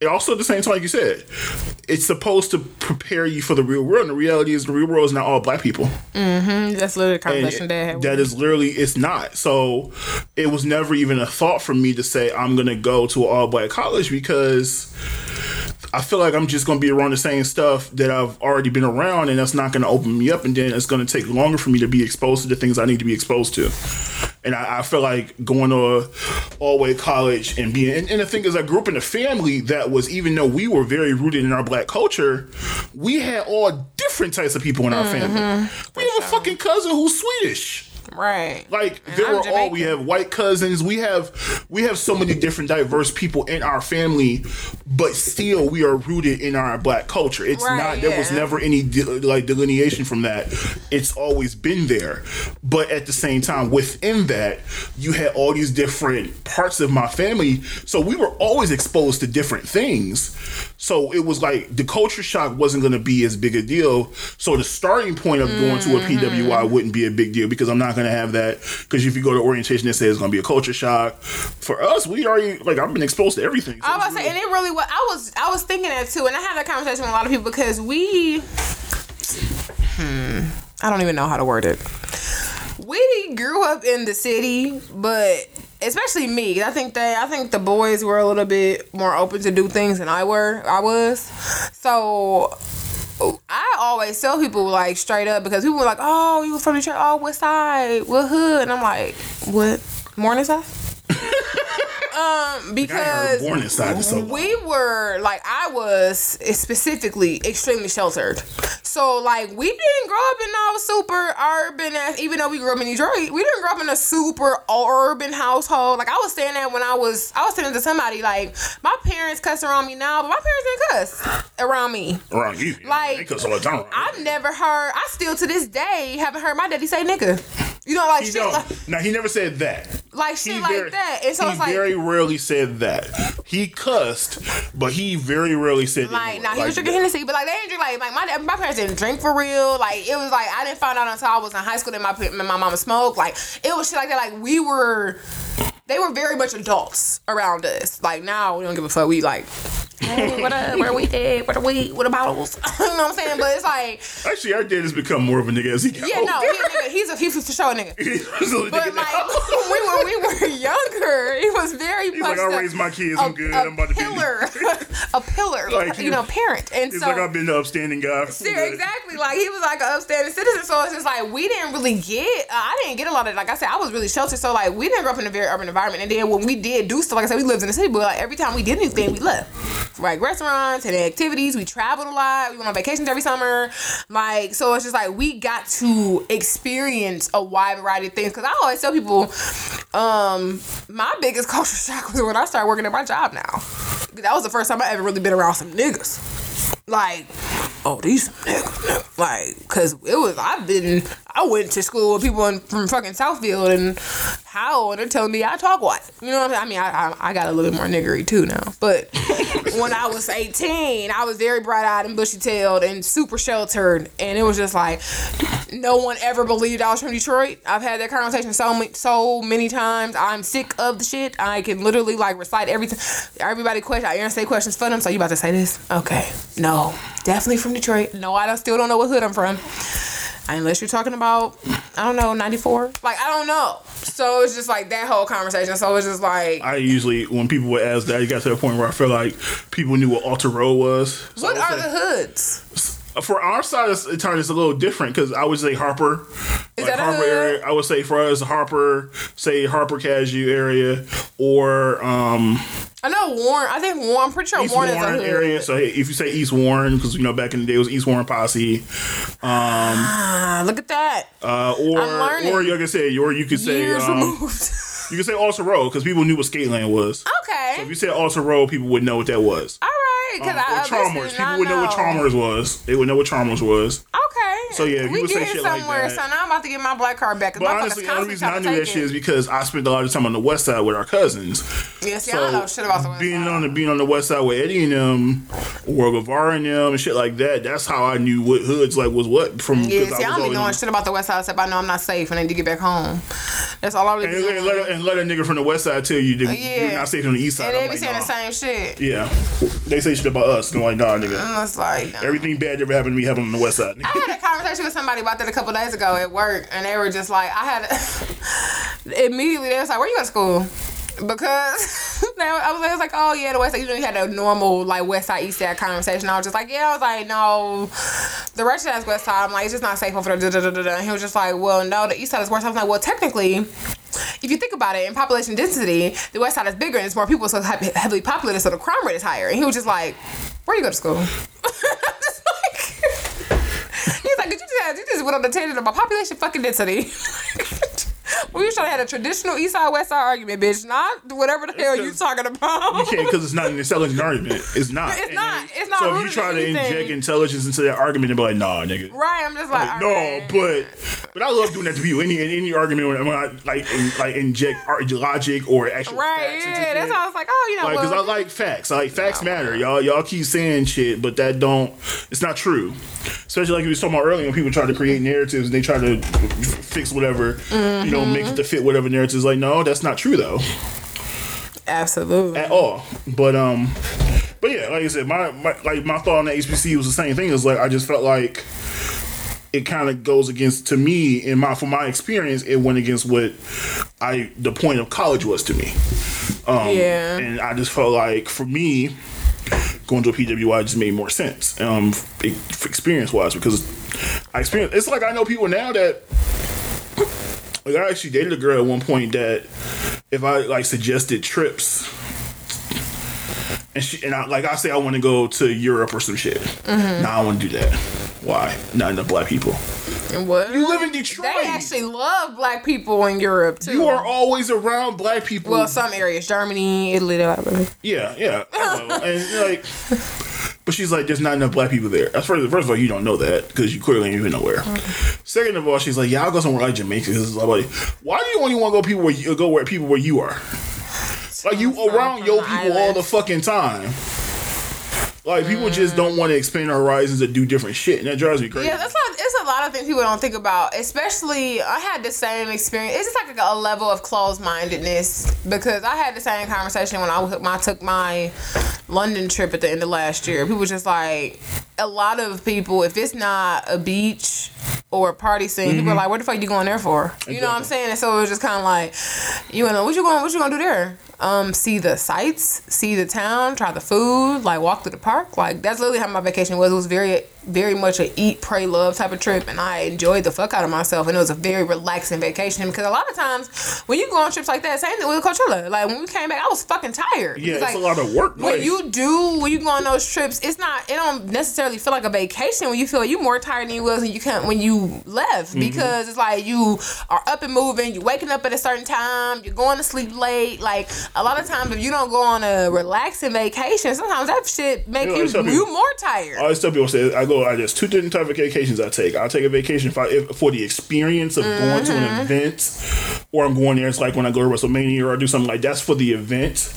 it also at the same time, like you said, it's supposed to prepare you for the real world. And the reality is, the real world is not all black people. Hmm. That's literally the conversation had. that is literally it's not. So it was never even a thought for me to say I'm gonna go to an all black college because I feel like I'm just gonna be around the same stuff that I've already been around, and that's not gonna open me up, and then it's gonna take longer for me to be exposed to the things I need to be exposed to. And I, I feel like going to all way college and being, and, and the thing is, I grew up in a family that was, even though we were very rooted in our black culture, we had all different types of people in our mm-hmm. family. We have a fucking cousin who's Swedish. Right. Like And there I'm were all we have white cousins. We have we have so many different diverse people in our family, but still we are rooted in our black culture. It's Right, not there was never any de- like delineation from that. It's always been there, but at the same time within that you had all these different parts of my family, so we were always exposed to different things. So it was like the culture shock wasn't going to be as big a deal. So the starting point of going to a Mm-hmm. PWI wouldn't be a big deal because I'm not going to have that. Because if you go to orientation, they say it's going to be a culture shock. For us, we already like I've been exposed to everything. So I was it's about to say, and it really was. I was, I was thinking that too, and I had that conversation with a lot of people because we, hmm, I don't even know how to word it. We grew up in the city, but especially me, I think that I think the boys were a little bit more open to do things than I were. I was, so. I always tell people like straight up because people were like, "Oh, you from Detroit? Oh, what side? What hood?" And I'm like, "What? Morningside?" Um, because born inside soap we were like I was specifically extremely sheltered. So like we didn't grow up in no super urban even though we grew up in Detroit, we didn't grow up in a super urban household. Like I was saying that when I was I was saying to somebody like my parents cuss around me now, but my parents didn't cuss around me. around you. Like, they cuss all the time. I've never heard I still to this day haven't heard my daddy say nigga. You know, like He shit don't. like, now he never said that. like He shit very- like that. And so he it's like very rarely said that. He cussed, but he very rarely said that. Like, now he was drinking Hennessy, but like they didn't drink like like my my parents didn't drink for real. Like it was like I didn't find out until I was in high school that my my mama smoked. Like it was shit like that. Like we were, they were very much adults around us. Like now we don't give a fuck. We like. Hey, what up? Where we at? What are we? What the bottles? you know what I'm saying? But it's like, Actually, our dad has become more of a nigga as he got older. yeah, no, he nigga. He's a he's for sure a nigga. He's a But nigga like we were we were younger, it was very He's like, I raised my kids, I'm good, I'm about to be- pillar, a pillar, Like, you know, parent. And He's so like, I've been the upstanding guy. See, exactly. Like he was like an upstanding citizen. So it's just like we didn't really get. Uh, I didn't get a lot of. Like I said, I was really sheltered. So like we didn't grow up in a very urban environment. And then when we did do stuff, like I said, we lived in the city. But like every time we did anything, we left. Like restaurants and activities. We traveled a lot. We went on vacations every summer. Like so, it's just like we got to experience a wide variety of things. Because I always tell people, um, my biggest culture shock was when I started working at my job. Now, that was the first time I ever really been around some niggas like, oh, these niggas, niggas. like, cause it was. I've been. I went to school with people in, from fucking Southfield and how and they're telling me I talk white. You know what I'm saying? I mean, I, I, I got a little bit more niggery too now. But when I was 18, I was very bright eyed and bushy tailed and super sheltered, and it was just like no one ever believed I was from Detroit. I've had that conversation so many, so many times. I'm sick of the shit. I can literally like recite everything. Everybody question. I answer questions for them. So you about to say this? Okay. No, definitely from Detroit. No, I don't, still don't know what hood I'm from. Unless you're talking about, I don't know, 94. Like, I don't know. So it's just like that whole conversation. So it's just like, I usually, when people would ask that, it got to the point where I feel like people knew what Alter Road was. So what are would the hoods? For our side of town, it's a little different because I would say Harper. Is like Harper area. I would say for us, Harper, say Harper Cadieux area, or um, I know Warren. I think Warren. I'm pretty sure East Warren, Warren, is a hood. area. So hey, if you say East Warren, because you know back in the day it was East Warren Posse, Ah, look at that. uh, or or like I said, or you could say Years um, removed. you could say Alter Road because people knew what Skateland was. okay. If you said Alter Road, people would know what that was. All right. Because Um, I or obviously Chalmers, people would know what. Chalmers was. They would know what Chalmers was. So, yeah, we would say getting shit like somewhere. that- so now I'm about to get my black card back. But honestly, the only reason I knew that shit it. is because I spent a lot of time on the west side with our cousins. Yeah, see, I So don't know shit about the West being Side. on the being on the west side with Eddie and them, or Guevara and them, and shit like that. That's how I knew what hoods like was what from. Yeah, see, I, don't be knowing shit about the West Side except I know I'm not safe and I need to get back home. That's all I really And, and doing. let, a, and let a nigga from the west side tell you that Yeah. you're not safe on the east side. And they be like, saying nah. the same shit. Yeah, they say shit about us. And I'm like, nah, nigga. And it's like, no. Everything bad that ever happened to me happened on the west side. I had a conversation with somebody about that a couple days ago at work, and they were just like, I had immediately they was like, "Where you to school?" Because now I, was, I was like, "Oh yeah, the West Side." You know, you had a normal like West Side East Side conversation. I was just like, "Yeah," I was like, "No, the of that's West Side." I'm like, "It's just not safe over there." And he was just like, "Well, no, the East Side is worse." I was like, "Well, technically." If you think about it, in population density, the West Side is bigger and it's more people, so heavily populated, so the crime rate is higher. And he was just like, "Where you go to school?" just like, He's like, did you just, you just went on the tangent about population fucking density. we to have a traditional East Side West Side argument, bitch, not whatever the hell you talking about. You can't because it's not an intelligent argument. It's not. It's And not. It's not So if you try to anything. inject intelligence into that argument and be like, nah, nigga. Right, I'm just like, Like, no, right. but but I love doing that to people. Any in any argument when I like in, like inject logic or actual right, yeah, that's why I was like, oh, you know, Like, cause well, I like facts. I like facts matter. Y'all, y'all keep saying shit, but that don't. It's not true. Especially like you was talking about earlier when people try to create narratives and they try to fix whatever, you know, make Mm-hmm. it to fit whatever narratives. Like, no, that's not true though absolutely. at all. But um, but yeah, like I said, my, my like my thought on the HBC was the same thing. Is like I just felt like it kind of goes against to me in my from my experience. It went against what I the point of college was to me. Um, Yeah. and I just felt like for me. Going to a PWI just made more sense, um, experience wise, because I experienced. It's like I know people now that like I actually dated a girl at one point that if I like suggested trips, and she and I like I say I want to go to Europe or some shit. Mm-hmm. Nah, I want to do that. Why? Not enough black people. And what? You live in Detroit. They actually love black people in Europe too. You are always around black people. well, some areas, Germany, Italy, whatever. Yeah, yeah. And like, but she's like, there's not enough black people there. That's first, first of all, you don't know that because you clearly ain't even nowhere. Second of all, she's like, yeah, I'll go somewhere like Jamaica. This is like, why do you only want to go people where you go where people where you are? Like you around your people all the fucking time. Like people just don't want to expand our horizons and do different shit, and that drives me crazy. Yeah, that's not. It's a lot of things people don't think about. Especially, I had the same experience. It's just like a, a level of closed mindedness because I had the same conversation when I, when I took my London trip at the end of last year. People just like a lot of people. If it's not a beach or a party scene, people are like, "What the fuck are you going there for?" You know what I'm saying? And so it was just kind of like, you know, what you going? What you gonna do there? Um, see the sights, see the town, try the food, like walk through the park. Like that's literally how my vacation was. It was very, very much a eat, pray, love type of trip, and I enjoyed the fuck out of myself. And it was a very relaxing vacation because a lot of times when you go on trips like that, same thing with Coachella. Like when we came back, I was fucking tired. Yeah, it's a lot of work. when like- you do when you go on those trips, it's not it don't necessarily feel like a vacation when you feel like you're more tired than you was when you can when you left Mm-hmm. because it's like you are up and moving, you're waking up at a certain time, you're going to sleep late. Like a lot of times if you don't go on a relaxing vacation, sometimes that shit make you people- you more tired. I always tell people, say I go. I there's two different type of vacations I take. I'll take a vacation if I, if, for the experience of going to Mm-hmm. an event, or I'm going there. It's like when I go to WrestleMania or I do something like that's for the event.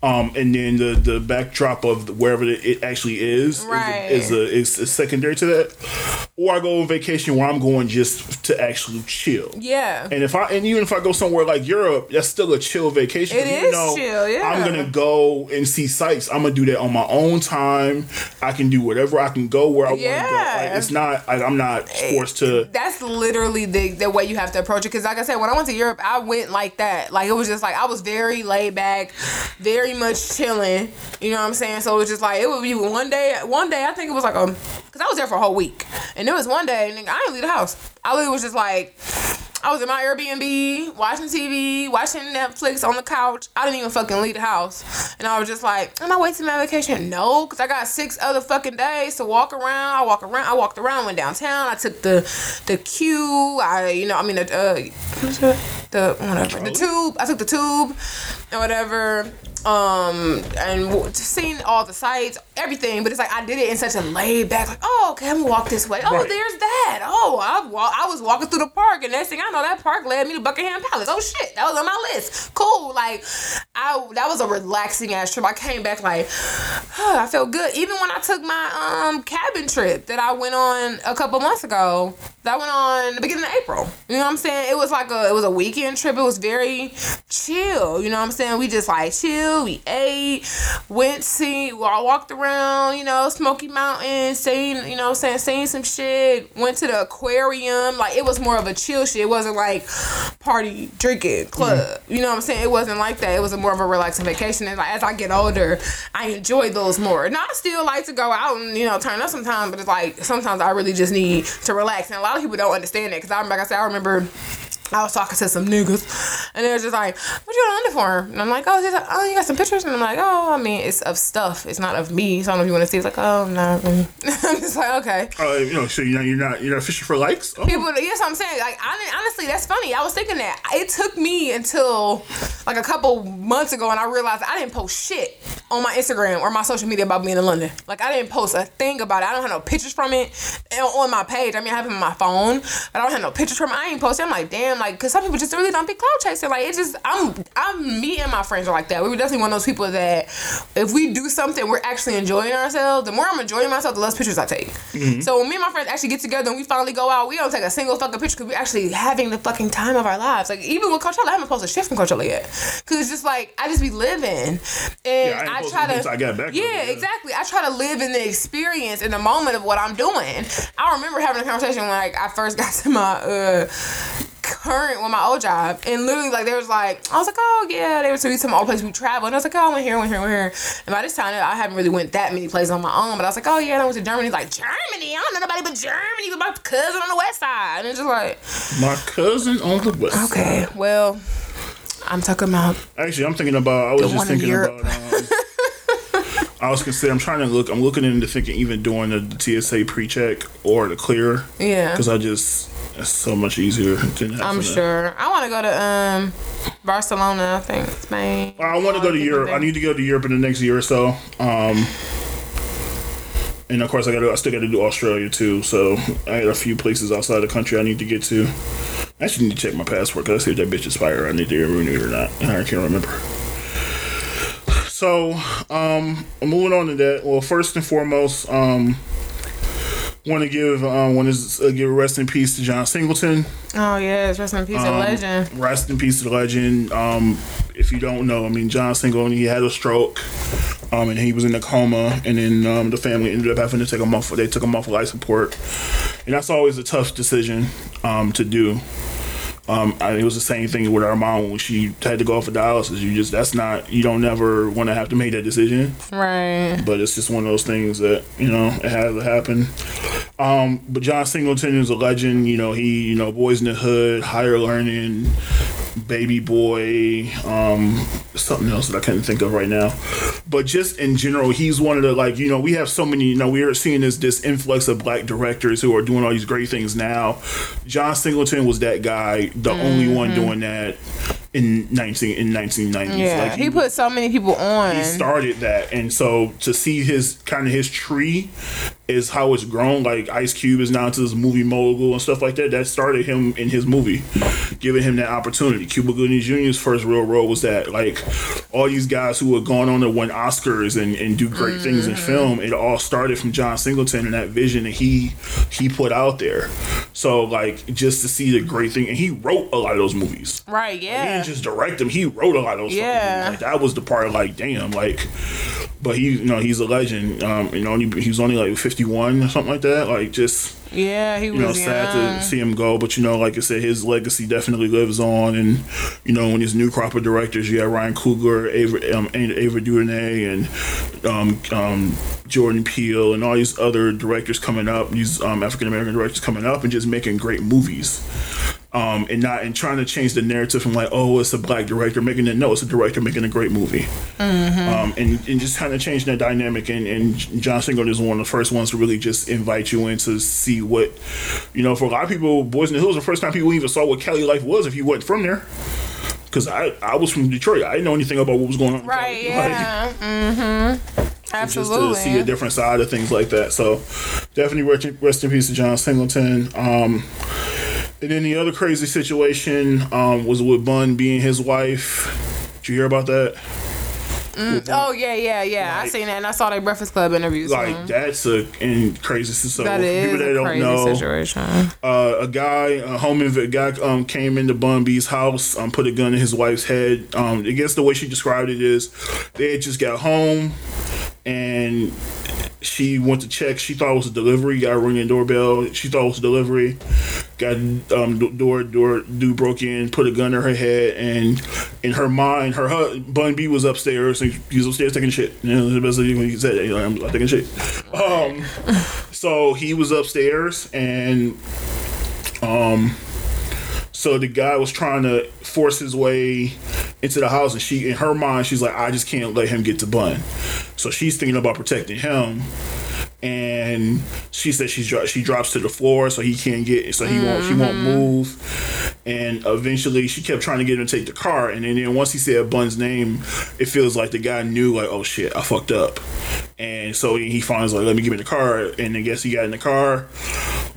Um, and then the the backdrop of wherever it actually is Right. is, a, is, a, is secondary to that. Or I go on vacation where I'm going just to actually chill. yeah. And if I and even if I go somewhere like Europe, that's still a chill vacation. It is chill, yeah. I'm gonna go and see sights. I'm gonna do that on my own time. I can do whatever. I can go where I want to go. Yeah. Like, it's not. Like, I'm not forced to. that's literally the, the way you have to approach it. Because, like I said, when I went to Europe, I went like that. Like, it was just like, I was very laid back, very much chilling. You know what I'm saying? So it was just like, it would be one day, one day, I think it was like, um, because I was there for a whole week. And there was one day, nigga, I didn't leave the house. I literally was just like, I was in my Airbnb, watching TV, watching Netflix on the couch. I didn't even fucking leave the house. And I was just like, am I wasting my vacation? No, because I got six other fucking days to walk around. I walk around. I walked around, went downtown. I took the the Q. I, you know, I mean, the, uh, the whatever. The tube. I took the tube and whatever. Um, and w- seen all the sights, everything. But it's like, I did it in such a laid back, like, oh, okay, I'm gonna walk this way. Oh, Right. there's that. Oh, I, wa- I was walking through the park, and next thing I know, that park led me to Buckingham Palace. Oh shit, that was on my list. Cool. Like, I that was a relaxing ass trip. I came back like, oh, I felt good. Even when I took my um cabin trip that I went on a couple months ago, that went on the beginning of April. You know what I'm saying? It was like a it was a weekend trip. It was very chill. You know what I'm saying? We just like chill. We ate, went see, I walked around. You know, Smoky Mountain, seen you know, saying seen some shit. Went to the aquarium. Like it was more of a chill shit. It wasn't like party drinking mm-hmm. club. You know what I'm saying? It wasn't like that. It was more of a relaxing vacation. And like as I get older, I enjoy those more. And I still like to go out and you know turn up sometimes, but it's like sometimes I really just need to relax. And a lot of people don't understand that because I'm like I said I remember. I was talking to some niggas, and they was just like, "What you on for?" And I'm like, "Oh, just, oh, you got some pictures?" And I'm like, "Oh, I mean, it's of stuff. It's not of me. So I don't know if you want to see." It's like, "Oh, no." I'm just like, "Okay." Uh, you know, so you're not you're not you're not fishing for likes. Oh. People, yes, I'm saying. Like, I didn't, honestly, that's funny. I was thinking that it took me until like a couple months ago, and I realized I didn't post shit on my Instagram or my social media about being in London. Like, I didn't post a thing about it. I don't have no pictures from it on my page. I mean, I have it on my phone, but I don't have no pictures from it. I ain't posted. I'm like, damn, like, cause some people just really don't be cloud chasing. Like, it just, I'm, I'm, me and my friends are like that. We were definitely one of those people that if we do something, we're actually enjoying ourselves. The more I'm enjoying myself, the less pictures I take. So when me and my friends actually get together and we finally go out, we don't take a single fucking picture because we're actually having the fucking time of our lives. Like even with Coachella, I haven't posted shit from Coachella yet because it's just like I just be living, and Yeah, I I, try to. I got back yeah, yeah. exactly. I try to live in the experience in the moment of what I'm doing. I remember having a conversation when like I first got to my uh current with my old job and literally like there was like I was like oh yeah they were telling me some old place we traveled and I was like oh I went here went here went here and by this time I haven't really went that many places on my own but I was like oh yeah I went to Germany like Germany I don't know nobody but Germany but my cousin on the west side and it's just like My cousin on the west. okay well I'm talking about Actually, I'm thinking about. I was just thinking about. Um, I was considering. I'm trying to look. I'm looking into thinking even doing the, the TSA pre-check or the clear. Yeah. Because I just it's so much easier than I'm sure. I want to go to um Barcelona. I think Spain. I want to go to Europe. I need to go to Europe in the next year or so. Um, and of course, I got. to I still got to do Australia too. So I got a few places outside the country I need to get to. I actually need to check my passport because I see if that bitch expired. I need to renew it or not. I can't remember. So, um, moving on to that. Well, first and foremost, um, want to give um, want to uh, give a rest in peace to John Singleton. Oh yes, rest in peace, a Um, legend. Rest in peace to the legend. Um, if you don't know, I mean, John Singleton, he had a stroke, um, and he was in a coma, and then um, the family ended up having to take him off. They took him off of life support, and that's always a tough decision um, to do. Um, I, it was the same thing with our mom when she had to go off for dialysis. You just that's not you don't never want to have to make that decision Right. but it's just one of those things that you know it has to happen. Um, but John Singleton is a legend. You know, he you know Boyz n the Hood, Higher Learning, Baby Boy, um, something else that I can't think of right now. But just in general, he's one of the like you know we have so many. You know, we are seeing this this influx of black directors who are doing all these great things now. John Singleton was that guy, the only one doing that in nineteen in nineteen nineties. Yeah, like, he put so many people on. he started that and so to see his kind of his tree is how it's grown like ice cube is now into this movie mogul and stuff like that that started him in his movie giving him that opportunity cuba gooding jr's first real role was that like all these guys who had gone on to win oscars and, and do great things in film it all started from john singleton and that vision that he he put out there so like just to see the great thing and he wrote a lot of those movies right. Yeah. He didn't just direct them. He wrote a lot of those. Yeah. Like that was the part. Like damn. Like, but he, you know, he's a legend. Um, you know, he, he's only like fifty one or something like that. Like just yeah. He you know, was sad to see him go. But you know, like I said, his legacy definitely lives on. And you know, when these new crop of directors, you got Ryan Coogler, Ava, um, Ava DuVernay, and um, um, Jordan Peele, and all these other directors coming up. These um, African American directors coming up and just making great movies. Um, and not and trying to change the narrative from like, oh, it's a black director making it. No, it's a director making a great movie. Um, and, and just kind of changing that dynamic. And, and John Singleton is one of the first ones to really just invite you in to see what, you know, for a lot of people, Boys in the Hills was the first time people even saw what Cali life was if you wasn't from there. Because I, I was from Detroit. I didn't know anything about what was going on. Right. Cali. Like, Yeah. mm-hmm. Absolutely. just to see a different side of things like that. So definitely rest, rest in peace to John Singleton. Um, and then the other crazy situation um, was with Bun B and his wife. Did you hear about that? Oh yeah, yeah, yeah. I seen that, and I saw their Breakfast Club interviews. Like mhm. that's a and crazy. So that is people that a don't crazy know, situation. uh, a guy, a home inv- guy, um, came into Bun B's house, um, put a gun in his wife's head. Um, I guess the way she described it is, they had just got home, and she went to check. She thought it was a delivery. Got a ringing doorbell. She thought it was a delivery. Got um, door door dude broke in, put a gun in her head, and in her mind, her Bun B was upstairs. And he was upstairs taking shit. You know, that's basically what he said. You know, I'm taking shit. Um, so he was upstairs, and um, so the guy was trying to force his way into the house, and she, in her mind, she's like, I just can't let him get to Bun. So she's thinking about protecting him, and she said she's dro- she drops to the floor, so he can't get, so he won't, she won't mm-hmm. move, and eventually she kept trying to get him to take the car, and then, then once he said Bun's name, it feels like the guy knew, like, oh shit, I fucked up, and so he finally like, let me give in the car, and I guess he got in the car.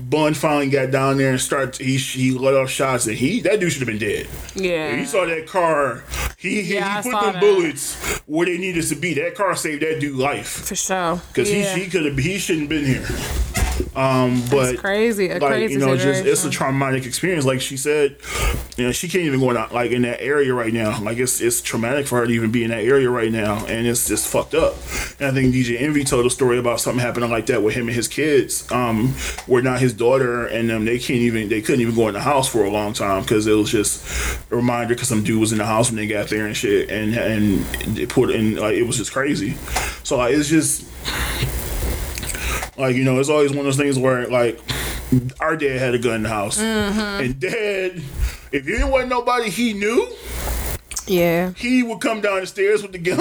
Bun finally got down there and started. He he let off shots, and he that dude should have been dead. Yeah. You saw that car. He he, Yeah, he put saw the that. bullets where they needed to be. That car saved that dude life For sure. because yeah. he he could have he shouldn't been here. Um, but It's crazy. A like crazy you know, just it's a traumatic experience. Like she said, you know, she can't even go out like in that area right now. Like it's it's traumatic for her to even be in that area right now, and it's just fucked up. And I think DJ Envy told a story about something happening like that with him and his kids, um, where now his daughter and them they can't even they couldn't even go in the house for a long time because it was just a reminder because some dude was in the house when they got there and shit, and and they put in like it was just crazy. So like it's just like you know, it's always one of those things where like our dad had a gun in the house, mm-hmm. and dad, if you didn't want nobody he knew, Yeah. He would come down the stairs with the gun.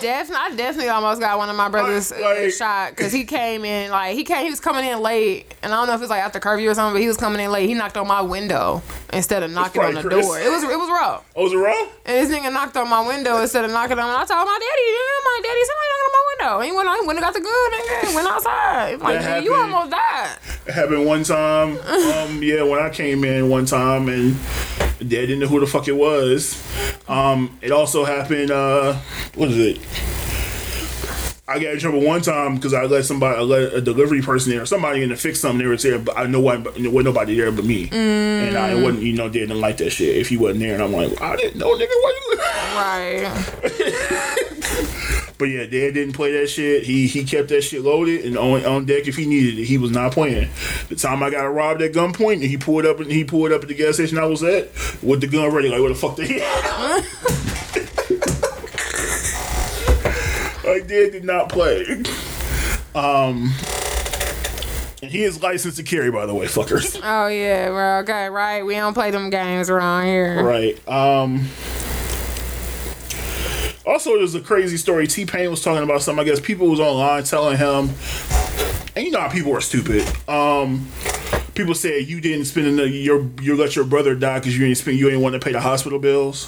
Definitely, I definitely almost got one of my brothers uh, Like- shot because he came in like he came. He was coming in late, and I don't know if it was like after curfew or something, but he was coming in late. He knocked on my window instead of knocking on the Chris. door. It was it was rough. oh, was it wrong? And this nigga knocked on my window instead of knocking on. I told my daddy, yeah, my daddy, somebody knocked on my window. He went, I went and got the gun, nigga, and went outside. I'm like, nigga, you almost died. It happened one time. Um, yeah, when I came in one time and dad didn't know who the fuck it was. Um, it also happened. Uh, what is it? I got in trouble one time because I let somebody, I let a delivery person in or somebody in to fix something. They were there, but I know why there wasn't nobody there but me, and I wasn't, you know, didn't like that shit. If he wasn't there, and I'm like, I didn't know, nigga, why you? Right. But yeah, Dad didn't play that shit. He he kept that shit loaded and on on deck if he needed it. He was not playing. The time I got robbed at gunpoint and he pulled up and he pulled up at the gas station I was at with the gun ready, like what the fuck the hell? like Dad did not play. Um and he is licensed to carry, by the way, fuckers. Oh yeah, bro. Okay, right. We don't play them games around here. Right. Um. Also, there's a crazy story. T Pain was talking about something. I guess people was online telling him, and you know how people are stupid. Um, people said you didn't spend enough. Your you let your brother die because you didn't spend. You didn't want to pay the hospital bills.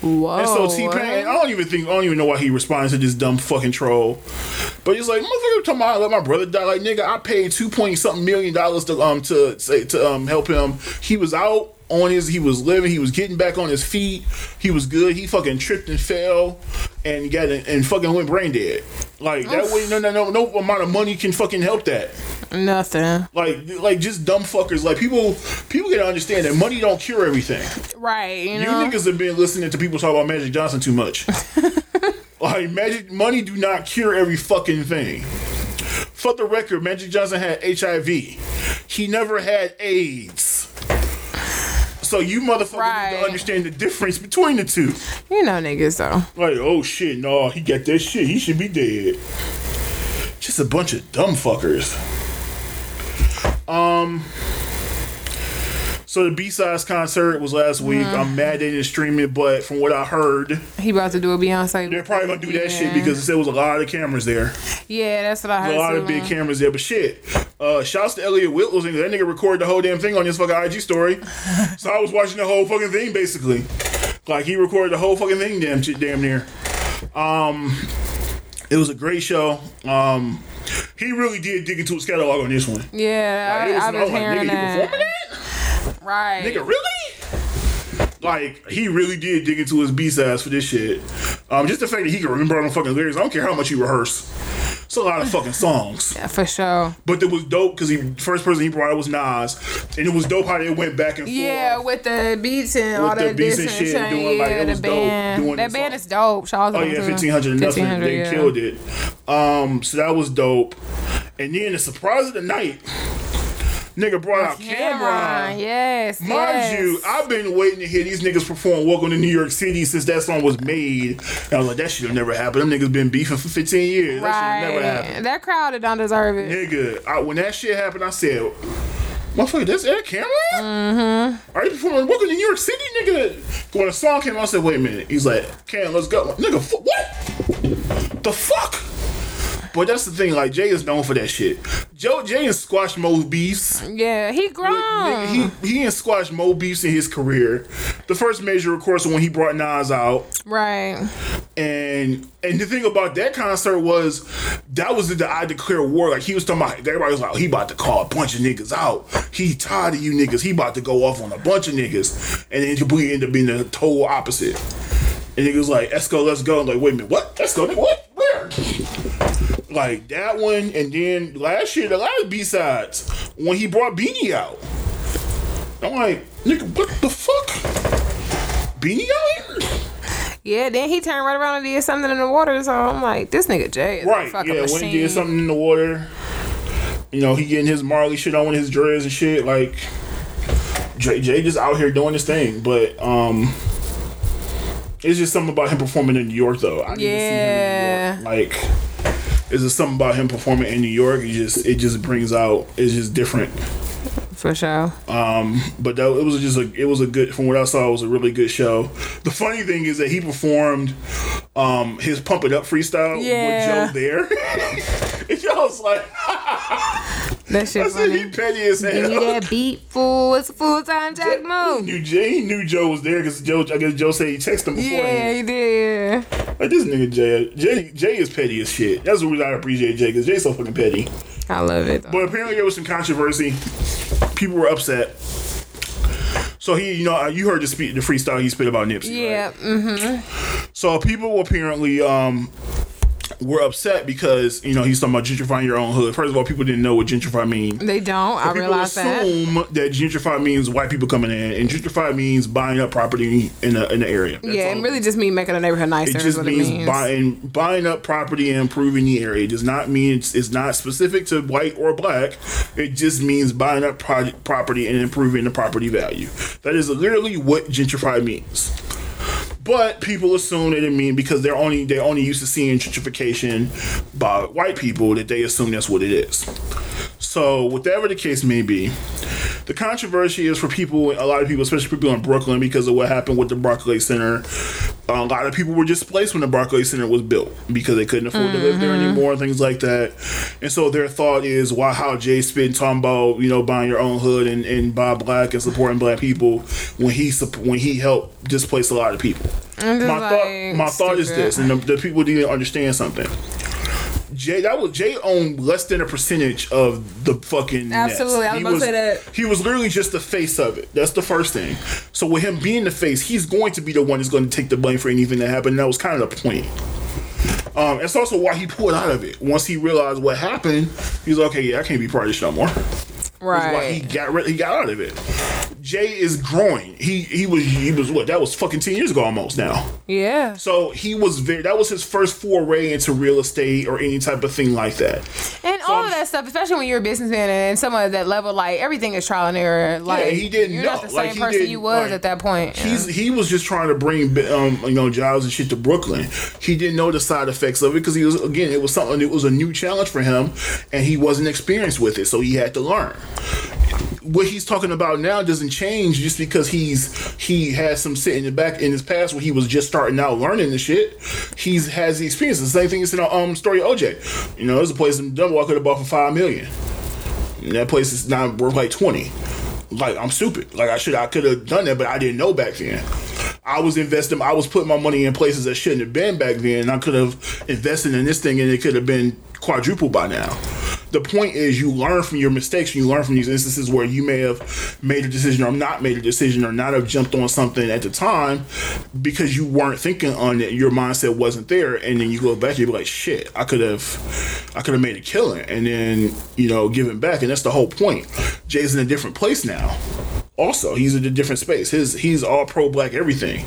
Whoa. And so T Pain, I don't even think I don't even know why he responds to this dumb fucking troll. But he's like, motherfucker, talking about I let my brother die. Like nigga, I paid two point something million dollars to um to say to um help him. He was out on his, he was living, he was getting back on his feet. He was good. He fucking tripped and fell and got and fucking went brain dead. Like that way, no, no, no, no amount of money can fucking help that. Nothing. Like, like just dumb fuckers. Like people, people gotta understand that money don't cure everything. Right. You You niggas have been listening to people talk about Magic Johnson too much. like Magic money do not cure every fucking thing. For the record, Magic Johnson had HIV. He never had AIDS. So you motherfuckers need Right. to understand the difference between the two. you know niggas though. Like, oh shit, no, he got that shit. He should be dead. Just a bunch of dumb fuckers. Um. So the B sides concert was last week. I'm mad they didn't stream it, but from what I heard, He about to do a Beyonce. they're probably gonna do that shit Yeah. because there was a lot of cameras there, Yeah, that's what I heard. a lot of big cameras there. But shit, uh, shouts to Elliot Whitlow. That nigga recorded the whole damn thing on his fucking IG story. so I was watching the whole fucking thing basically. Like he recorded the whole fucking thing, damn shit, damn near. Um, it was a great show. Um, he really did dig into his catalog on this one. Yeah, Like, was- I, I I was was like, hearing nigga, you that. Right. Nigga, really? Like he really did dig into his B sides for this shit. Um, just the fact that he can remember all the fucking lyrics. I don't care how much you rehearse. It's a lot of fucking songs. Yeah, for sure. But it was dope because he first person he brought out was Nas, and it was dope how they went back and Yeah, with the beats and all the beats and shit, doing, like, yeah, it the was dope band. doing that band song. is dope. Shout out to Oh yeah, fifteen hundred nothing. 1500, They yeah. killed it. Um, so that was dope. And then the surprise of the night, nigga brought out Cam'ron, Cam'ron. yes. Mind yes. you, I've been waiting to hear these niggas perform "Welcome to New York City" since that song was made. And I was like, that shit'll never happen. Them niggas been beefing for 15 years. That shit'll never happen. Right. That crowd don't deserve it. Nigga, I, when that shit happened, I said, motherfucker, that's Eric Cam'ron? Mm-hmm. Are you performing Welcome to New York City, nigga? When the song came out, I said, wait a minute. He's like, Cam, let's go. Nigga, fu- what? The fuck? But that's the thing, like, Jay is known for that shit. Joe Jay has squashed Mo beefs. Yeah, he grown. He, he has squashed Mo beefs in his career. The first major, of course, when he brought Nas out. right. And and the thing about that concert was that was the I declare war. Like he was talking about everybody was like, he about to call a bunch of niggas out. He tired of you niggas. He about to go off on a bunch of niggas. And then completely end up being the total opposite. And he niggas like, let's go, let's go. I'm like, wait a minute, what? Let's go, nigga, what? Where? Like that one, and then last year, the last B sides, when he brought Beanie out. I'm like, nigga, what the fuck? Beanie out here? Yeah, then he turned right around and did something in the water. So I'm like, this nigga Jay is a Right, fucking yeah, machine. when he did something in the water, you know, he getting his Marley shit on with his dreads and shit. Like, Jay, Jay just out here doing his thing, but um, it's just something about him performing in New York, though. I need Yeah. to see him in New York. Like, it's just something about him performing in New York. It just, it just brings out, it's just different. For sure. Um, but that, it was just a it was a good from what I saw it was a really good show. The funny thing is that he performed um his pump it up freestyle Yeah. with Joe there. and y'all was like, That shit I said he petty as Give me hell. that beat, fool. It's a full time Jack move. Jay. Knew Joe was there because Joe. I guess Joe said he texted him before. Yeah, he did. Like this nigga Jay. Jay. Jay is petty as shit. That's the reason I appreciate Jay because Jay's so fucking petty. I love it. Though. But apparently there was some controversy. People were upset. So he, you know, you heard the speak, the freestyle he spit about Nipsey. Yeah. Right? Mm-hmm. So people apparently um were upset because you know he's talking about gentrifying your own hood. First of all, people didn't know what gentrify means. They don't. I People realize that. assume that. gentrify means white people coming in, and gentrify means buying up property in the in the area. That's Yeah, it really just means making a neighborhood nicer. It just means, it means. buying buying up property and improving the area. It does not mean it's, it's not specific to white or black. It just means buying up pro- property and improving the property value. That is literally what gentrify means. But people assume that it mean because they're only they're only used to seeing gentrification by white people that they assume that's what it is. So whatever the case may be, the controversy is for people, a lot of people, especially people in Brooklyn, because of what happened with the Barclays Center. Um, a lot of people were displaced when the Barclays Center was built because they couldn't afford to live there anymore, and things like that. And so their thought is, why how Jay talking about you know buying your own hood and, and buy black and supporting black people when he when he helped displace a lot of people. My just thought, like, my thought is this, and the, the people didn't understand something. Jay, that was Jay owned less than a percentage of the fucking. Nets. Absolutely, I was He about to say that. He was literally just the face of it. That's the first thing. So with him being the face, he's going to be the one that's going to take the blame for anything that happened. That was kind of the point. Um, it's also why he pulled out of it. Once he realized what happened, he's like, okay, yeah, I can't be part of this no more. That's why he right. got rid, he got out of it. Jay is growing. He he was he was what that was fucking ten years ago almost now. Yeah. So he was very that was his first foray into real estate or any type of thing like that. And all of that stuff, especially when you're a businessman and someone at that level, like everything is trial and error. Like he didn't You're know. not the same Like, he person you was like, at that point. He's he was just trying to bring um you know jobs and shit to Brooklyn. He didn't know the side effects of it because he was again it was something it was a new challenge for him and he wasn't experienced with it, so he had to learn. What he's talking about now doesn't change just because he's he has some sit in the back in his past where he was just starting out learning the shit. He's has the experience. The same thing is in the um story OJ. You know, there's a place in DUMBO I could have bought for five million. And that place is now worth like twenty. Like I'm stupid. Like I should I could have done that, but I didn't know back then. I was investing. I was putting my money in places that shouldn't have been back then. And I could have invested in this thing, and it could have been quadrupled by now. The point is, you learn from your mistakes. You learn from these instances where you may have made a decision or not made a decision or not have jumped on something at the time because you weren't thinking on it. Your mindset wasn't there, and then you go back, and you be like, "Shit, I could have, I could have made a killing," and then you know, giving back, and that's the whole point. Jay's in a different place now also he's in a different space his he's all pro black everything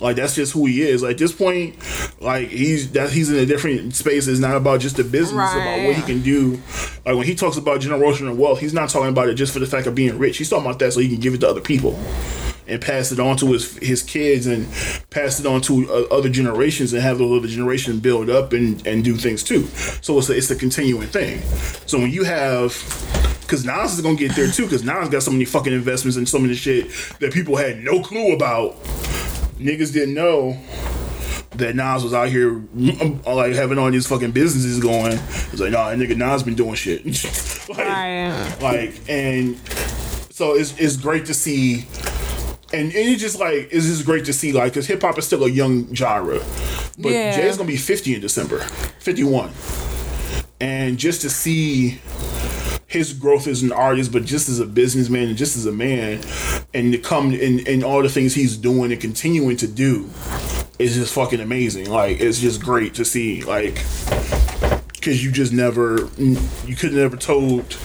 like that's just who he is like, at this point like he's that he's in a different space it's not about just the business it's about what he can do like when he talks about generational wealth he's not talking about it just for the fact of being rich he's talking about that so he can give it to other people and pass it on to his his kids and pass it on to uh, other generations and have those other generations build up and, and do things too. So it's a, it's a continuing thing. So when you have because Nas is gonna get there too because Nas got so many fucking investments and so many shit that people had no clue about. Niggas didn't know that Nas was out here mm, like having all these fucking businesses going. It's like, nah, that nigga Nas been doing shit. like, Right. like, and so it's it's great to see, and, and it's just like it's just great to see like because hip hop is still a young genre, but Yeah. Jay's gonna be fifty in December, fifty one, and just to see his growth as an artist, but just as a businessman and just as a man, and to come and, and all the things he's doing and continuing to do is just fucking amazing. Like it's just great to see. Like because you just never you could have never told.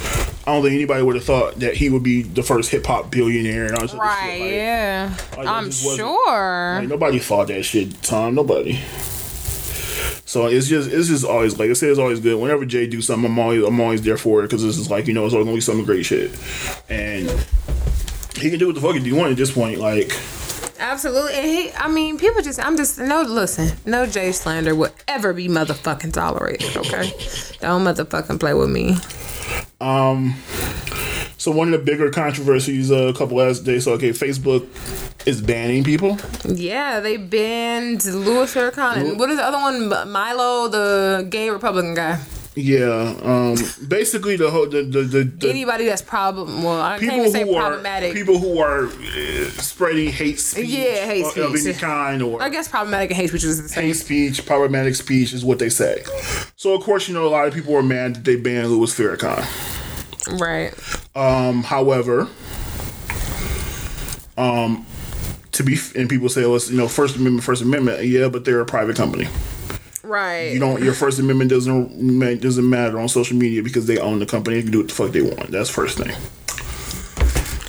I don't think anybody would have thought that he would be the first hip hop billionaire and all Right. Like, yeah. like, I'm sure. like, nobody thought that shit, Tom. Nobody. So it's just it's just always like I said, it's always good. Whenever Jay do something, I'm always I'm always there for it because this is like you know it's always gonna be some great shit, and he can do what the fuck he do want at this point. Like Absolutely. And he, I mean, people just, I'm just, no, listen, no Jay slander will ever be motherfucking tolerated, okay? Don't motherfucking play with me. Um, So one of the bigger controversies uh, a couple last days. So okay, Facebook is banning people. Yeah, they banned Louis Farrakhan. And what is the other one? Milo, the gay Republican guy. Yeah. Um. Basically, the whole the the, the, the Anybody that's problem. Well, I can't people even say who are problematic. people who are uh, spreading hate speech. Yeah, hate of- of any kind or I guess problematic and hate speech is the same. hate speech, problematic speech is what they say. So of course, you know, a lot of people are mad that they banned Louis Farrakhan. Right. Um, however, um, to be and people say, well, it's, you know, First Amendment, First Amendment, yeah, but they're a private company. Right. You don't. Your First Amendment doesn't doesn't matter on social media because they own the company. They can do what the fuck they want. That's first thing.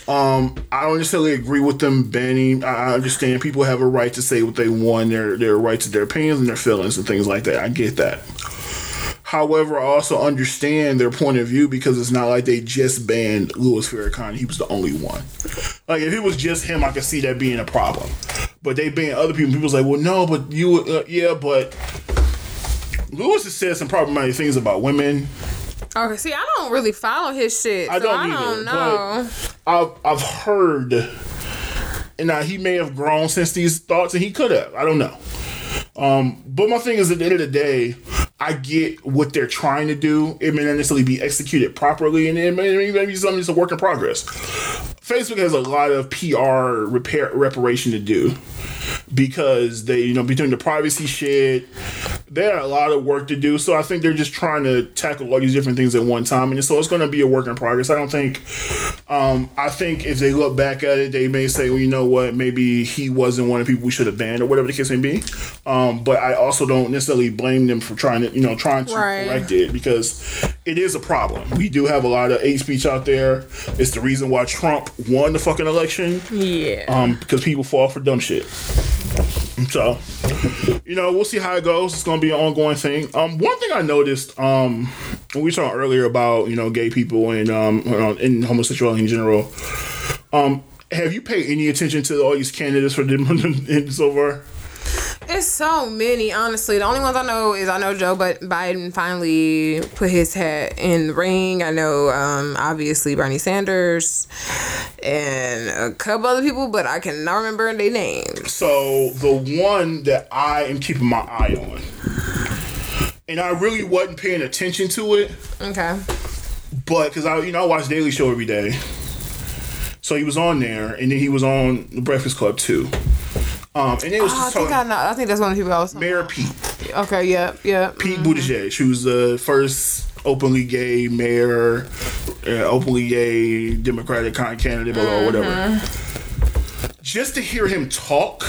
Um, I don't necessarily agree with them banning. I I understand people have a right to say what they want. Their their right to their opinions and their feelings and things like that. I get that. However, I also understand their point of view because it's not like they just banned Louis Farrakhan. He was the only one. Like if it was just him, I could see that being a problem. But they banned other people. People's like, well, no, but you, uh, yeah, but Louis has said some problematic things about women. Okay, see, I don't really follow his shit. I so don't I either. don't know. I've I've heard, and now he may have grown since these thoughts, and he could have. I don't know. Um, but my thing is, at the end of the day, I get what they're trying to do. It may not necessarily be executed properly, and it may, it may be something that's a work in progress. Facebook has a lot of PR repair reparation to do because they, you know, between the privacy shit, they had a lot of work to do. So I think they're just trying to tackle all these different things at one time, and so it's going to be a work in progress. I don't think. Um, I think if they look back at it, they may say, well, you know what, maybe he wasn't one of the people we should have banned, or whatever the case may be. Um, but I also don't necessarily blame them for trying to, you know, trying to Right. correct it because it is a problem. We do have a lot of hate speech out there. It's the reason why Trump won the fucking election Yeah. um, because people fall for dumb shit. So, you know, we'll see how it goes. It's gonna be an ongoing thing. Um, one thing I noticed, um, we talking earlier about you know gay people and um and homosexuality in general, um, have you paid any attention to all these candidates for them so far? It's so many, honestly. The only ones I know is I know Joe but Biden finally put his hat in the ring. I know, um, obviously, Bernie Sanders and a couple other people, but I cannot remember their names. So the one that I am keeping my eye on, and I really wasn't paying attention to it, Okay. but because I, you know, I watch Daily Show every day, so he was on there, and then he was on the Breakfast Club too. Um, and it was Oh, I think I know. I think that's one of the people I was. Mayor Pete, Okay. Yeah. Yeah. Pete Buttigieg, who's the first openly gay mayor, uh, openly gay Democratic candidate, blah, blah, whatever. Just to hear him talk,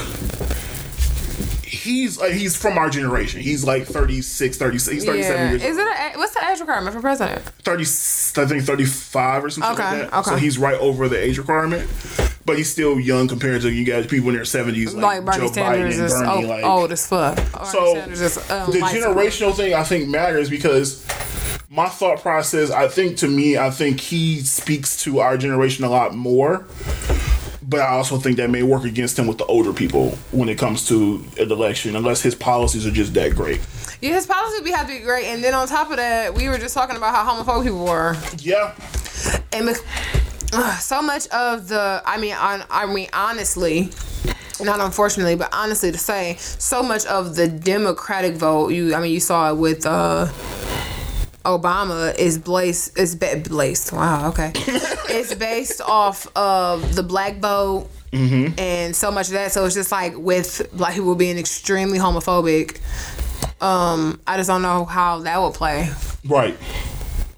he's like he's from our generation. He's like 36, 36, he's 37 Yeah. years Is it? A, what's the age requirement for president? 30, I think 35 or something Okay, like that. okay. So he's right over the age requirement. But he's still young compared to you guys, people in their 70s, like, Like, Bernie Joe Sanders Biden and is Bernie. old, like, old as fuck. Bernie so is, um, the generational thing I think matters because my thought process, I think to me, I think he speaks to our generation a lot more. But I also think that may work against him with the older people when it comes to an election, unless his policies are just that great. Yeah, his policies be have to be great, and then on top of that, we were just talking about how homophobic people were, Yeah, and so much of the, I mean, on, I mean, honestly, not unfortunately, but honestly to say, so much of the Democratic vote, you, I mean, you saw it with uh, Obama is blazed, is ba- blazed. Wow, okay, it's based off of the black vote. And so much of that, so it's just like with black people being extremely homophobic. Um, I just don't know how that would play. right.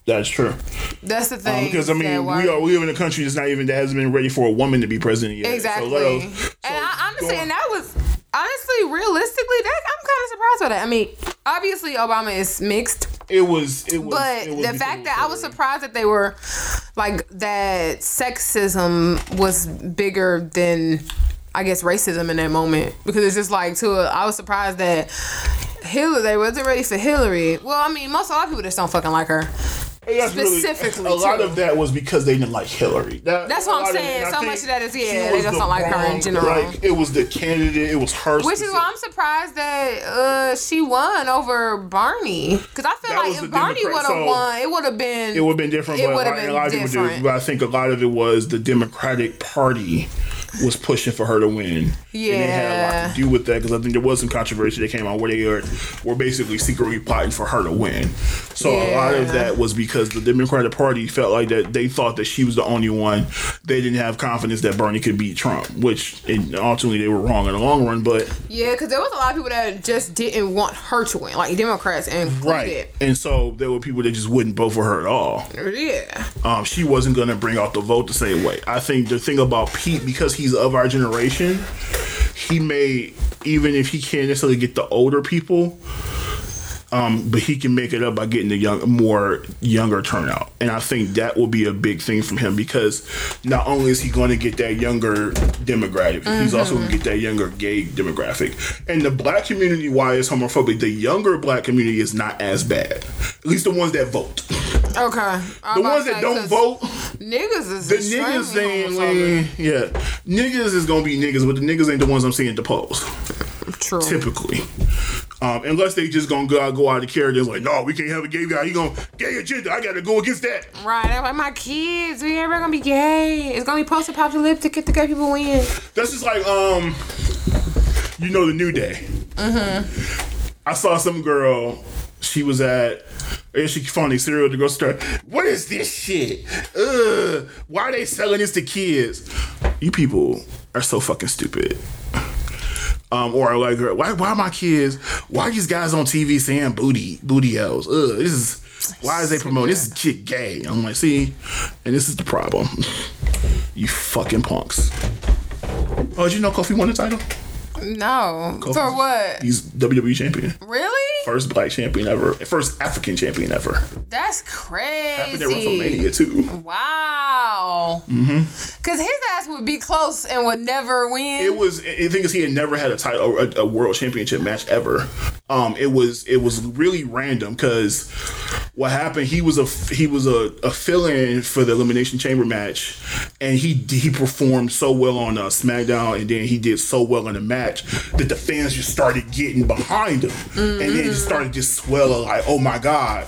That's true. That's the thing. Because I mean, we are we live in a country that's not even that hasn't been ready for a woman to be president yet. exactly. So us- so and I honestly, and that was honestly, realistically, that I'm kind of surprised by that. I mean, obviously, Obama is mixed, it was it was. but it was the fact that I was surprised that they were like that sexism was bigger than I guess racism in that moment because it's just like to a, I was surprised that Hillary they wasn't ready for Hillary. Well, I mean, most a lot of people just don't fucking like her. And that's really- Specifically, a lot too. of that was because they didn't like Hillary. That- That's what I'm lot of saying. So much of that is, yeah, they was just the don't like her in general. Like it was the candidate. It was her. Which is why I'm surprised that uh, she won over Barney. Because I feel That like if the Barney would have so- won, it would have been. It would have been different, It would have a been lot of people different. did. But I think a lot of it was the Democratic Party was pushing for her to win. And it had a lot to do with that because I think there was some controversy that came out where they were, were basically secretly plotting for her to win. So a lot of that was because the Democratic Party felt like that they thought that she was the only one. They didn't have confidence that Bernie could beat Trump, which ultimately they were wrong in the long run. But Yeah, because there was a lot of people that just didn't want her to win, like Democrats and right, and so there were people that just wouldn't vote for her at all. Yeah. um, she wasn't going to bring out the vote the same way. I think the thing about Pete, because he's of our generation, he may, even if he can't necessarily get the older people, um, but he can make it up by getting the young, more younger turnout. And I think that will be a big thing from him because not only is he going to get that younger demographic, he's also going to get that younger gay demographic. And the black community, why is homophobic? The younger black community is not as bad. At least the ones that vote. Okay. I'm The ones that don't vote. Niggas is The niggas homophobic. yeah, niggas is gonna be niggas, but the niggas ain't the ones I'm seeing at the polls. True. Typically, um, unless they just gonna go out, go out of character, it's like, no, we can't have a gay guy. He gonna gay agenda. I gotta go against that. Right. Like, my kids, we ever gonna be gay. It's gonna be post apocalyptic if the gay people win. That's just like, um, you know, the New Day. Uh-huh i saw some girl. She was at. And she found a cereal at the grocery store. What is this shit? Ugh. Why are they selling this to kids? You people are so fucking stupid. Um, or I like, why, why my kids? Why these guys on TV saying booty, booty elves? Ugh, this is why is they promoting this is kid gay? I'm like, see, and this is the problem. you fucking punks. Oh, did you know Kofi won the title? No. Kofi- For what? He's WWE champion, Really? first black champion ever, first African champion ever. That's crazy. Happened at. WrestleMania too. Wow. Mm-hmm. Cause his ass would be close and would never win. It was. The thing is, he had never had a title, a, a world championship match ever. Um, it was it was really random because what happened? He was a he was a, a fill-in for the elimination chamber match, and he he performed so well on uh, SmackDown, and then he did so well in the match that the fans just started getting behind him, and then just started just swelling like, oh my god.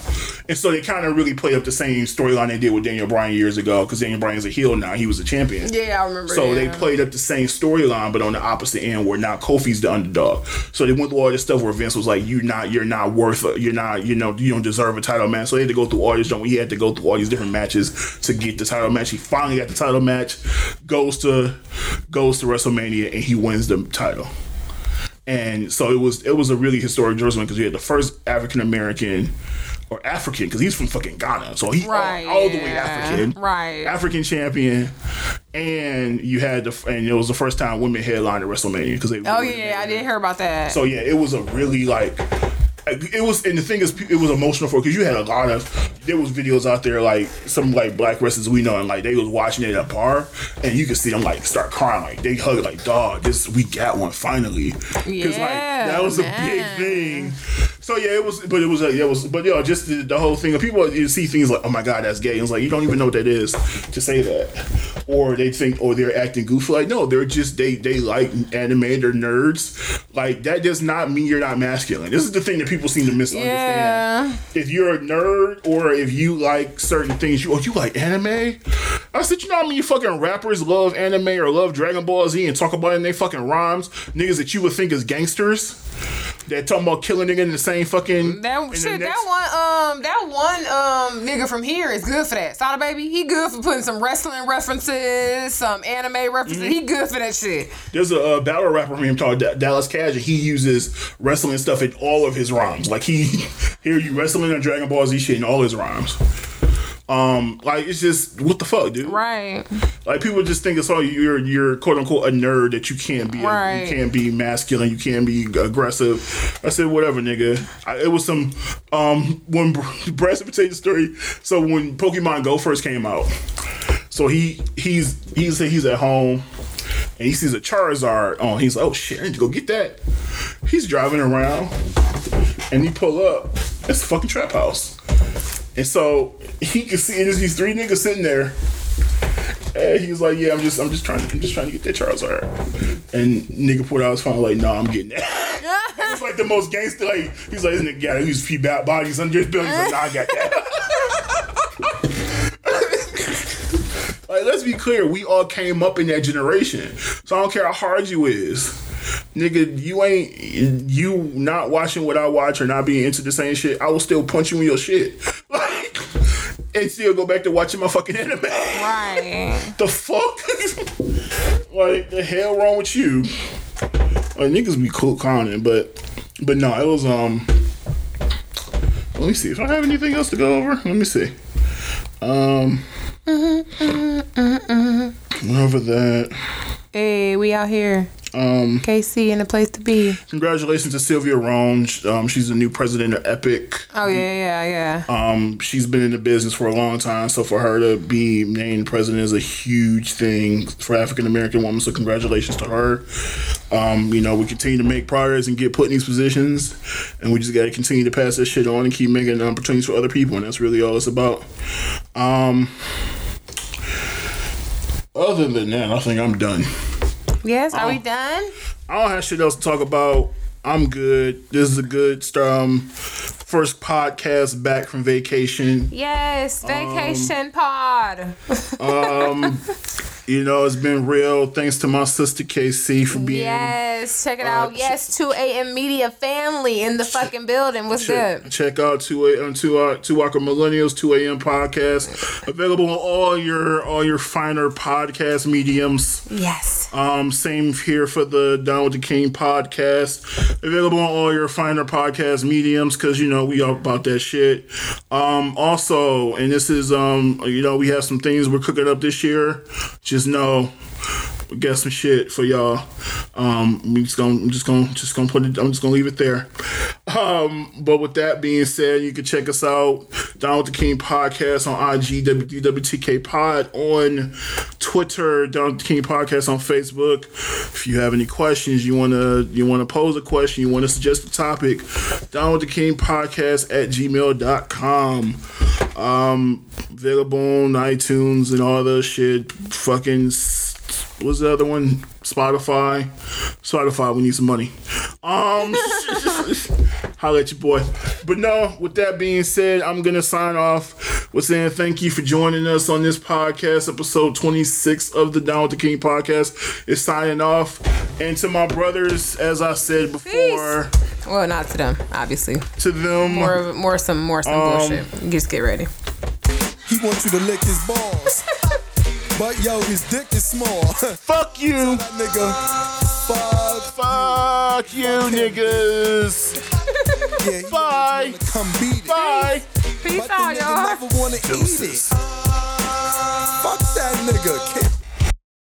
And so they kind of really played up the same storyline they did with Daniel Bryan years ago because Daniel Bryan's a heel now. He was a champion. Yeah, I remember. So they played up the same storyline, but on the opposite end, where now Kofi's the underdog. So they went through all this stuff where Vince was like, "You're not, you're not worth, a, you're not, you know, you don't deserve a title match." So they had to go through all this. He had to go through all these different matches to get the title match. He finally got the title match, goes to goes to WrestleMania, and he wins the title. And so it was it was a really historic jersey because you had the first African American or African because he's from fucking Ghana, so he all- Right, all, the way. African, Right. African champion, and you had the and it was the first time women headlined at WrestleMania because they. Oh yeah, I didn't hear about that. So yeah, it was a really like. It was, and the thing is, it was emotional for because you had a lot of. There was videos out there like some like black wrestlers we know, and like they was watching it at a bar, and you could see them like start crying, like they hug like, "Dog, this we got one finally." Because like that was a big thing. So yeah, it was, but it was, uh, yeah, it was, but yo, just the, the whole thing of people you see things like, "Oh my god, that's gay," and it's like you don't even know what that is to say that, or they think, or they're acting goofy. Like no, they're just they they like anime, they're nerds. Like that does not mean you're not masculine. This is the thing that people seem to misunderstand. Yeah. If you're a nerd or if you like certain things, you oh you like anime. I said, you know how many fucking rappers love anime or love Dragon Ball Z and talk about it in their fucking rhymes? Niggas that you would think is gangsters. That talking about killing nigga in the same fucking That shit, next- that one, um, that one, um, nigga from here is good for that. Sada baby, he good for putting some wrestling references, some anime references. Mm-hmm. He good for that shit. There's a, uh battle rapper from him called Da- Dallas Cash, and he uses wrestling stuff in all of his rhymes. Like he hear you wrestling and Dragon Ball Z shit in all his rhymes. Um, like it's just what the fuck, dude. Right. Like people just think it's all you're you're quote unquote a nerd that you can't be Right. you can't be masculine you can't be aggressive. I said whatever, nigga. I, it was some um when tell you story. So when Pokemon Go first came out, so he he's he's he's at home and he sees a Charizard on. He's like, oh shit, I need to go get that. He's driving around and he pull up. It's a fucking trap house. And so he could see there's these three niggas sitting there. And he's like, yeah, I'm just, I'm just trying, I'm just trying to get that Charizard And nigga pulled out his phone like, no, I'm getting that. it's like the most gangster. Like he's like, this nigga got who's feet back bodies under his building. He's like, nah, I got that. like, let's be clear, we all came up in that generation. So I don't care how hard you is. Nigga, you ain't you not watching what I watch or not being into the same shit. I will still punch you in your shit, and still go back to watching my fucking anime. Right. The fuck? like the hell wrong with you? Like niggas be cool clowning, but but no, it was um. Let me see if I have anything else to go over. Let me see. Um. Went over that. Hey, we out here. Um. KC in the place to be. Congratulations to Sylvia Rhone. Um, she's the new president of Epic. Oh yeah, yeah, yeah. Um, she's been in the business for a long time, so for her to be named president is a huge thing for African American women. So congratulations to her. Um, you know, we continue to make progress and get put in these positions, and we just got to continue to pass this shit on and keep making opportunities for other people, and that's really all it's about. Um, other than that, I think I'm done. Yes, are Oh. we done? I don't have shit else to talk about. I'm good. This is a good um first podcast back from vacation. Yes, Um, vacation pod. Um you know, it's been real. Thanks to my sister KC for being Yes, check it Uh, out. Yes, 2 a.m. media family in the fucking building. What's check, good? check out two a um, two uh, two Walker Millennials two a.m. podcast available on all your all your finer podcast mediums. Yes. Um, same here for the Down with the King podcast. Available on all your finer podcast mediums because you know we all about that shit. Um, also, and this is um, you know we have some things we're cooking up this year. Just know got some shit for y'all. Um, I'm just gonna I'm just gonna just gonna put it. I'm just gonna leave it there. Um, but with that being said, you can check us out with the King podcast on IG WDWTK Pod on Twitter, with the King podcast on Facebook. If you have any questions, you wanna you wanna pose a question, you wanna suggest a topic, with the King podcast at gmail.com. Um, available on iTunes and all the shit. Fucking s- what's the other one? Spotify. Spotify, we need some money. Um, holla at your boy. But no, with that being said, I'm gonna sign off with saying thank you for joining us on this podcast, episode 26 of the Down with the King podcast. Is signing off, and to my brothers, as I said before, Well, not to them, obviously. to them, More, more some, more some Um, bullshit. Just get ready. He wants you to lick his balls. but yo, his dick is small. fuck you, nigga. Fuck. fuck you, niggas. Yeah, he Bye. wanna come beat it. Bye. Peace But the out, nigga y'all. never wanna eat it. Fuck that nigga. Kill